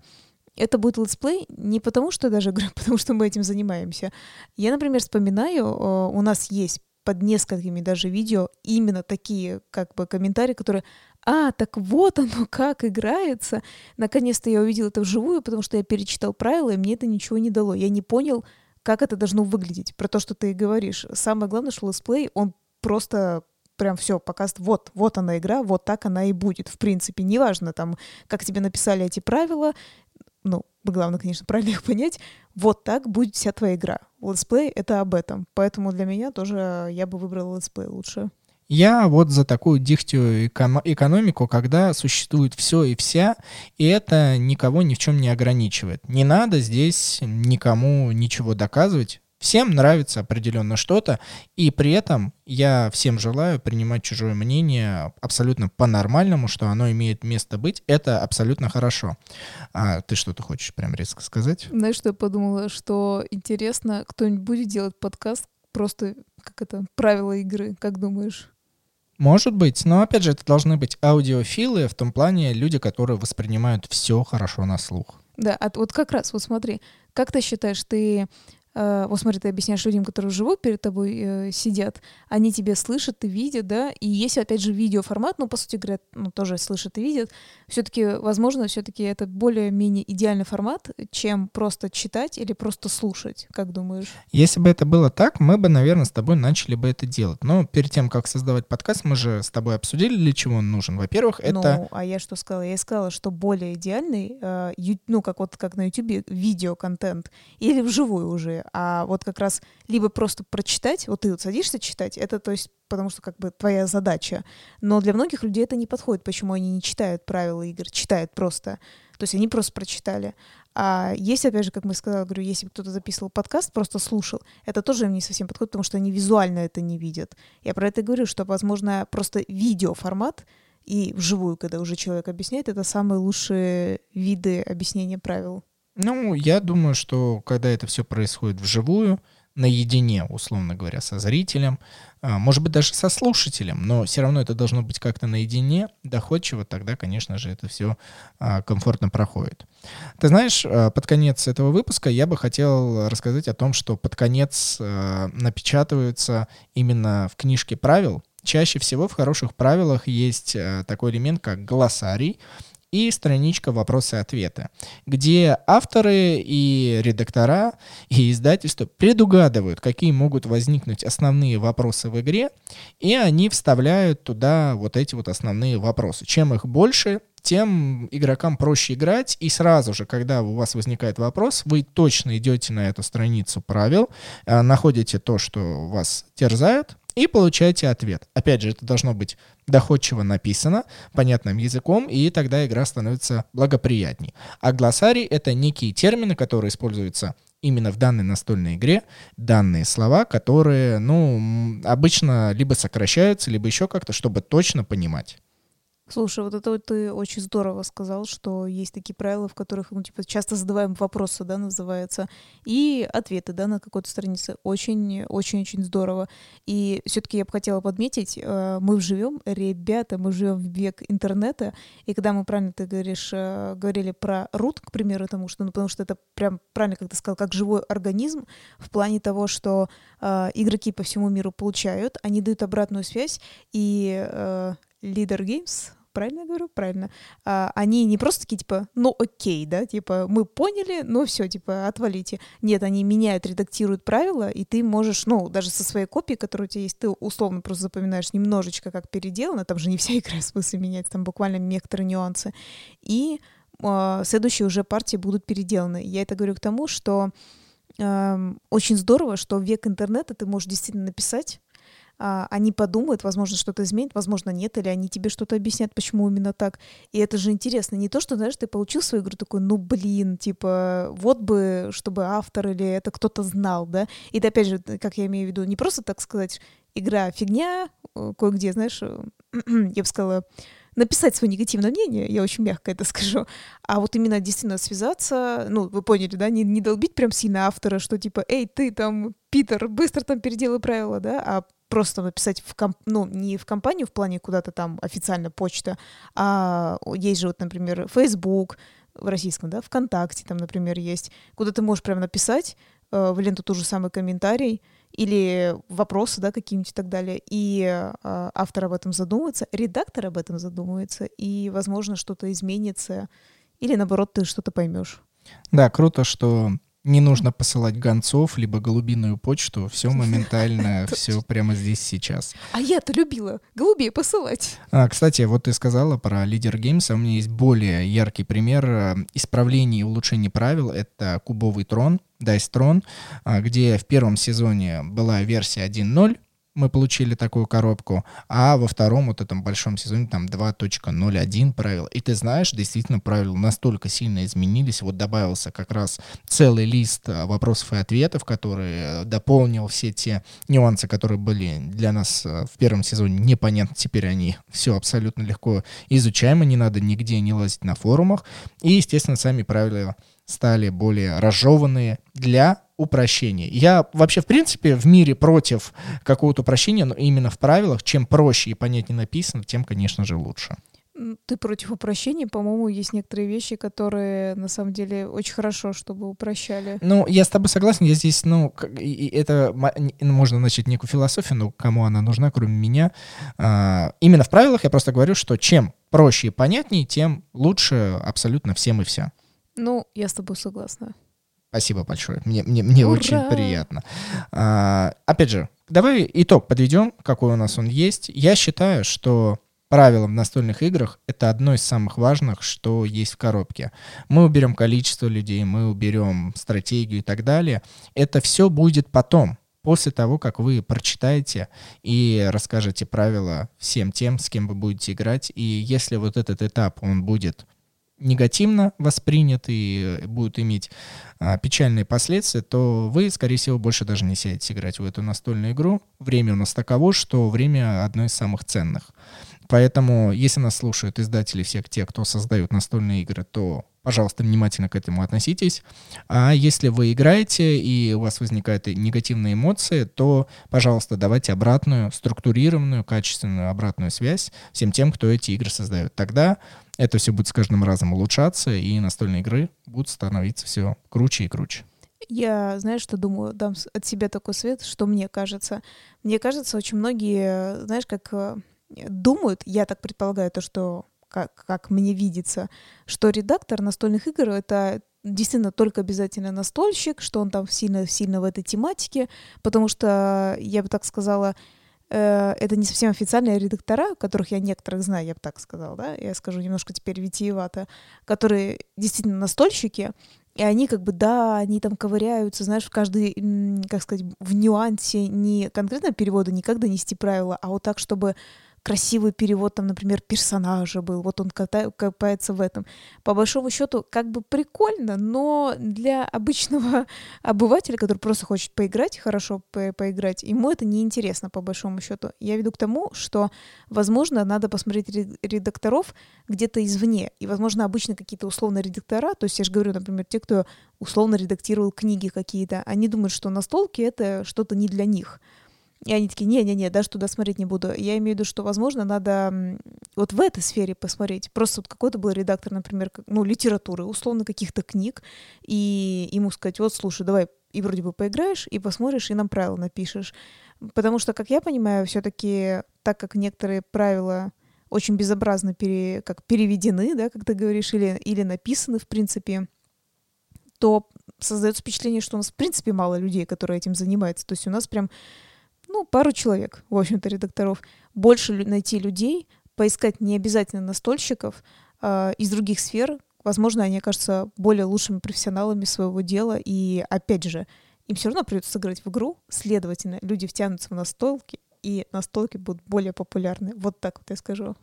[SPEAKER 2] это будет летсплей не потому, что даже говорю, потому что мы этим занимаемся. Я, например, вспоминаю, э, у нас есть под несколькими даже видео именно такие как бы комментарии, которые «А, так вот оно как играется!» Наконец-то я увидела это вживую, потому что я перечитал правила, и мне это ничего не дало. Я не понял, как это должно выглядеть. Про то, что ты говоришь. Самое главное, что летсплей, он просто прям все показывает, вот, вот она игра, вот так она и будет. В принципе, неважно там, как тебе написали эти правила, ну, главное, конечно, правильно их понять, вот так будет вся твоя игра. Летсплей — это об этом. Поэтому для меня тоже я бы выбрала летсплей лучше.
[SPEAKER 1] Я вот за такую дихтию экономику, когда существует все и вся, и это никого ни в чем не ограничивает. Не надо здесь никому ничего доказывать. Всем нравится определенно что-то, и при этом я всем желаю принимать чужое мнение абсолютно по-нормальному, что оно имеет место быть. Это абсолютно хорошо. А ты что-то хочешь прям резко сказать?
[SPEAKER 2] Знаешь, что я подумала? Что интересно, кто-нибудь будет делать подкаст просто как это, правила игры, как думаешь?
[SPEAKER 1] Может быть, но опять же, это должны быть аудиофилы, в том плане люди, которые воспринимают все хорошо на слух.
[SPEAKER 2] Да, а вот как раз, вот смотри, как ты считаешь, ты э, вот смотри, ты объясняешь людям, которые вживую перед тобой э, сидят, они тебя слышат и видят, да, и если, опять же, видеоформат, ну, по сути говоря, ну, тоже слышат и видят, все-таки, возможно, все-таки это более-менее идеальный формат, чем просто читать или просто слушать, как думаешь?
[SPEAKER 1] Если бы это было так, мы бы, наверное, с тобой начали бы это делать. Но перед тем, как создавать подкаст, мы же с тобой обсудили, для чего он нужен. Во-первых, это...
[SPEAKER 2] Ну, а я что сказала? Я сказала, что более идеальный, э, ю... ну, как вот как на YouTube, видеоконтент или вживую уже, а вот как раз либо просто прочитать, вот ты вот садишься читать, это то есть потому что как бы твоя задача. Но для многих людей это не подходит, почему они не читают правила игр, читают просто. То есть они просто прочитали. А если, опять же, как мы сказали, говорю, если кто-то записывал подкаст, просто слушал, это тоже им не совсем подходит, потому что они визуально это не видят. Я про это говорю, что, возможно, просто видеоформат и вживую, когда уже человек объясняет, это самые лучшие виды объяснения правил.
[SPEAKER 1] Ну, я думаю, что когда это все происходит вживую, наедине, условно говоря, со зрителем, а, может быть, даже со слушателем, но все равно это должно быть как-то наедине, доходчиво, тогда, конечно же, это все а, комфортно проходит. Ты знаешь, а, под конец этого выпуска я бы хотел рассказать о том, что под конец напечатываются именно в книжке правил. Чаще всего в хороших правилах есть такой элемент, как глоссарий, и страничка «Вопросы-ответы», где авторы и редактора и издательства предугадывают, какие могут возникнуть основные вопросы в игре, и они вставляют туда вот эти вот основные вопросы. Чем их больше, тем игрокам проще играть, и сразу же, когда у вас возникает вопрос, вы точно идете на эту страницу правил, э, находите то, что вас терзает, и получаете ответ. Опять же, это должно быть доходчиво написано, понятным языком, и тогда игра становится благоприятней. А глоссарий — это некие термины, которые используются именно в данной настольной игре, данные слова, которые, ну, обычно либо сокращаются, либо еще как-то, чтобы точно понимать.
[SPEAKER 2] Слушай, вот это вот ты очень здорово сказал, что есть такие правила, в которых, ну, типа, часто задаваем вопросы, да, называется, и ответы, да, на какой-то странице. Очень-очень-очень здорово. И все-таки я бы хотела подметить, э, мы живем, ребята, мы живем в век интернета, и когда мы, правильно ты говоришь, э, говорили про рут, к примеру, потому что, ну, потому что это прям, правильно, как ты сказал, как живой организм, в плане того, что э, игроки по всему миру получают, они дают обратную связь, и Leader Games, правильно я говорю? Правильно. А, они не просто такие, типа, ну окей, да, типа, мы поняли, ну все, типа, отвалите. Нет, они меняют, редактируют правила, и ты можешь, ну, даже со своей копией, которая у тебя есть, ты условно просто запоминаешь немножечко, как переделано, там же не вся игра в смысле меняется, там буквально некоторые нюансы. И э, следующие уже партии будут переделаны. Я это говорю к тому, что э, очень здорово, что век интернета ты можешь действительно написать они подумают, возможно, что-то изменит, возможно, нет, или они тебе что-то объяснят, почему именно так. И это же интересно. Не то, что, знаешь, ты получил свою игру такой, ну, блин, типа, вот бы, чтобы автор или это кто-то знал, да. И это, опять же, как я имею в виду, не просто, так сказать, игра фигня, э, кое-где, знаешь, э, я бы сказала, написать свое негативное мнение, я очень мягко это скажу, а вот именно действительно связаться, ну, вы поняли, да, не, не долбить прям сильно автора, что типа, эй, ты там, Питер, быстро там переделай правила, да, а просто написать в комп... ну, не в компанию в плане куда-то там официально почта, а есть же вот, например, Facebook в российском, да, ВКонтакте там, например, есть, куда ты можешь прямо написать э, в ленту тот же самый комментарий или вопросы, да, какие-нибудь и так далее, и э, автор об этом задумывается, редактор об этом задумывается, и, возможно, что-то изменится, или, наоборот, ты что-то поймешь.
[SPEAKER 1] Да, круто, что не нужно посылать гонцов, либо голубиную почту. Все моментально, все прямо здесь сейчас.
[SPEAKER 2] А я-то любила голубей посылать.
[SPEAKER 1] А, кстати, вот ты сказала про лидер геймса. У меня есть более яркий пример э, исправления и улучшения правил. Это кубовый трон, Dice Tron, а, где в первом сезоне была версия 1.0, мы получили такую коробку, а во втором вот этом большом сезоне там 2.01 правил. И ты знаешь, действительно правила настолько сильно изменились. Вот добавился как раз целый лист а, вопросов и ответов, который э, дополнил все те нюансы, которые были для нас э, в первом сезоне непонятны. Теперь они все абсолютно легко изучаемы, не надо нигде не лазить на форумах. И, естественно, сами правила стали более разжеванные для упрощения. Я вообще, в принципе, в мире против какого-то упрощения, но именно в правилах, чем проще и понятнее написано, тем, конечно же, лучше.
[SPEAKER 2] Ты против упрощения? По-моему, есть некоторые вещи, которые на самом деле очень хорошо, чтобы упрощали.
[SPEAKER 1] Ну, я с тобой согласен. Я здесь, ну, это можно начать некую философию, но кому она нужна, кроме меня. А, именно в правилах я просто говорю, что чем проще и понятнее, тем лучше абсолютно всем и вся.
[SPEAKER 2] Ну, я с тобой согласна.
[SPEAKER 1] Спасибо большое. Мне, мне, мне очень приятно. А, опять же, давай итог подведем, какой у нас он есть. Я считаю, что правилам в настольных играх это одно из самых важных, что есть в коробке. Мы уберем количество людей, мы уберем стратегию и так далее. Это все будет потом, после того, как вы прочитаете и расскажете правила всем тем, с кем вы будете играть. И если вот этот этап, он будет негативно воспринят и будет иметь а, печальные последствия, то вы, скорее всего, больше даже не сядете играть в эту настольную игру. Время у нас таково, что время одно из самых ценных. Поэтому, если нас слушают издатели, всех те, кто создают настольные игры, то, пожалуйста, внимательно к этому относитесь. А если вы играете и у вас возникают негативные эмоции, то, пожалуйста, давайте обратную, структурированную, качественную обратную связь всем тем, кто эти игры создает. Тогда это все будет с каждым разом улучшаться, и настольные игры будут становиться все круче и круче.
[SPEAKER 2] Я, знаешь, что думаю, дам от себя такой совет, что мне кажется. Мне кажется, очень многие, знаешь, как э, думают, я так предполагаю, то, что как, как мне видится, что редактор настольных игр — это действительно только обязательно настольщик, что он там сильно-сильно в этой тематике, потому что, я бы так сказала, это не совсем официальные редактора, которых я некоторых знаю, я бы так сказала, да, я скажу немножко теперь витиевато, которые действительно настольщики, и они как бы, да, они там ковыряются, знаешь, в каждой, как сказать, в нюансе не конкретно перевода, никогда нести правила, а вот так, чтобы красивый перевод, там, например, персонажа был, вот он копается в этом. По большому счету, как бы прикольно, но для обычного обывателя, который просто хочет поиграть, хорошо по поиграть, ему это неинтересно, по большому счету. Я веду к тому, что, возможно, надо посмотреть редакторов где-то извне, и, возможно, обычно какие-то условные редактора, то есть я же говорю, например, те, кто условно редактировал книги какие-то, они думают, что настолки — это что-то не для них — и они такие, не-не-не, даже туда смотреть не буду. Я имею в виду, что, возможно, надо вот в этой сфере посмотреть. Просто вот какой-то был редактор, например, ну, литературы, условно, каких-то книг, и ему сказать, вот, слушай, давай, и вроде бы поиграешь, и посмотришь, и нам правила напишешь. Потому что, как я понимаю, все-таки, так как некоторые правила очень безобразно пере, как переведены, да, как ты говоришь, или, или написаны, в принципе, то создается впечатление, что у нас, в принципе, мало людей, которые этим занимаются. То есть у нас прям ну, пару человек, в общем-то, редакторов. Больше найти людей, поискать не обязательно настольщиков э, из других сфер. Возможно, они окажутся более лучшими профессионалами своего дела. И, опять же, им все равно придется сыграть в игру. Следовательно, люди втянутся в настолки, и настолки будут более популярны. Вот так вот я скажу.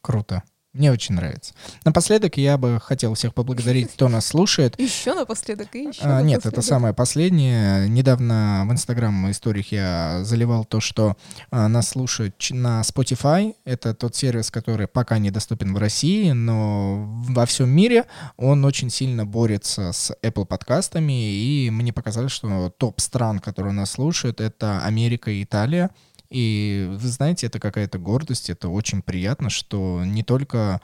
[SPEAKER 1] Круто. Мне очень нравится. Напоследок я бы хотел всех поблагодарить, кто нас слушает.
[SPEAKER 2] Еще напоследок и еще.
[SPEAKER 1] А, нет, это самое последнее. Недавно в Инстаграм историях я заливал то, что а, нас слушают на Spotify. Это тот сервис, который пока недоступен в России, но во всем мире он очень сильно борется с Apple подкастами. И мне показалось, что топ стран, которые нас слушают, это Америка и Италия. И вы знаете, это какая-то гордость, это очень приятно, что не только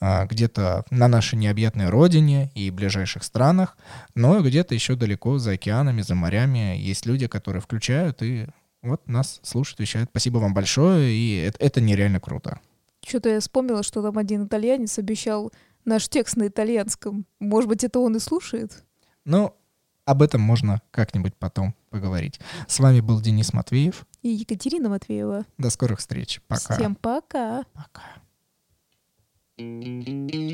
[SPEAKER 1] а, где-то на нашей необъятной родине и ближайших странах, но и где-то еще далеко за океанами, за морями есть люди, которые включают и вот нас слушают, вещают. Спасибо вам большое, и это, это нереально круто.
[SPEAKER 2] Что-то я вспомнила, что там один итальянец обещал наш текст на итальянском. Может быть, это он и слушает?
[SPEAKER 1] Ну, об этом можно как-нибудь потом поговорить. С вами был Денис Матвеев
[SPEAKER 2] и Екатерина Матвеева.
[SPEAKER 1] До скорых встреч. Пока.
[SPEAKER 2] Всем пока.
[SPEAKER 1] Пока. Thank you.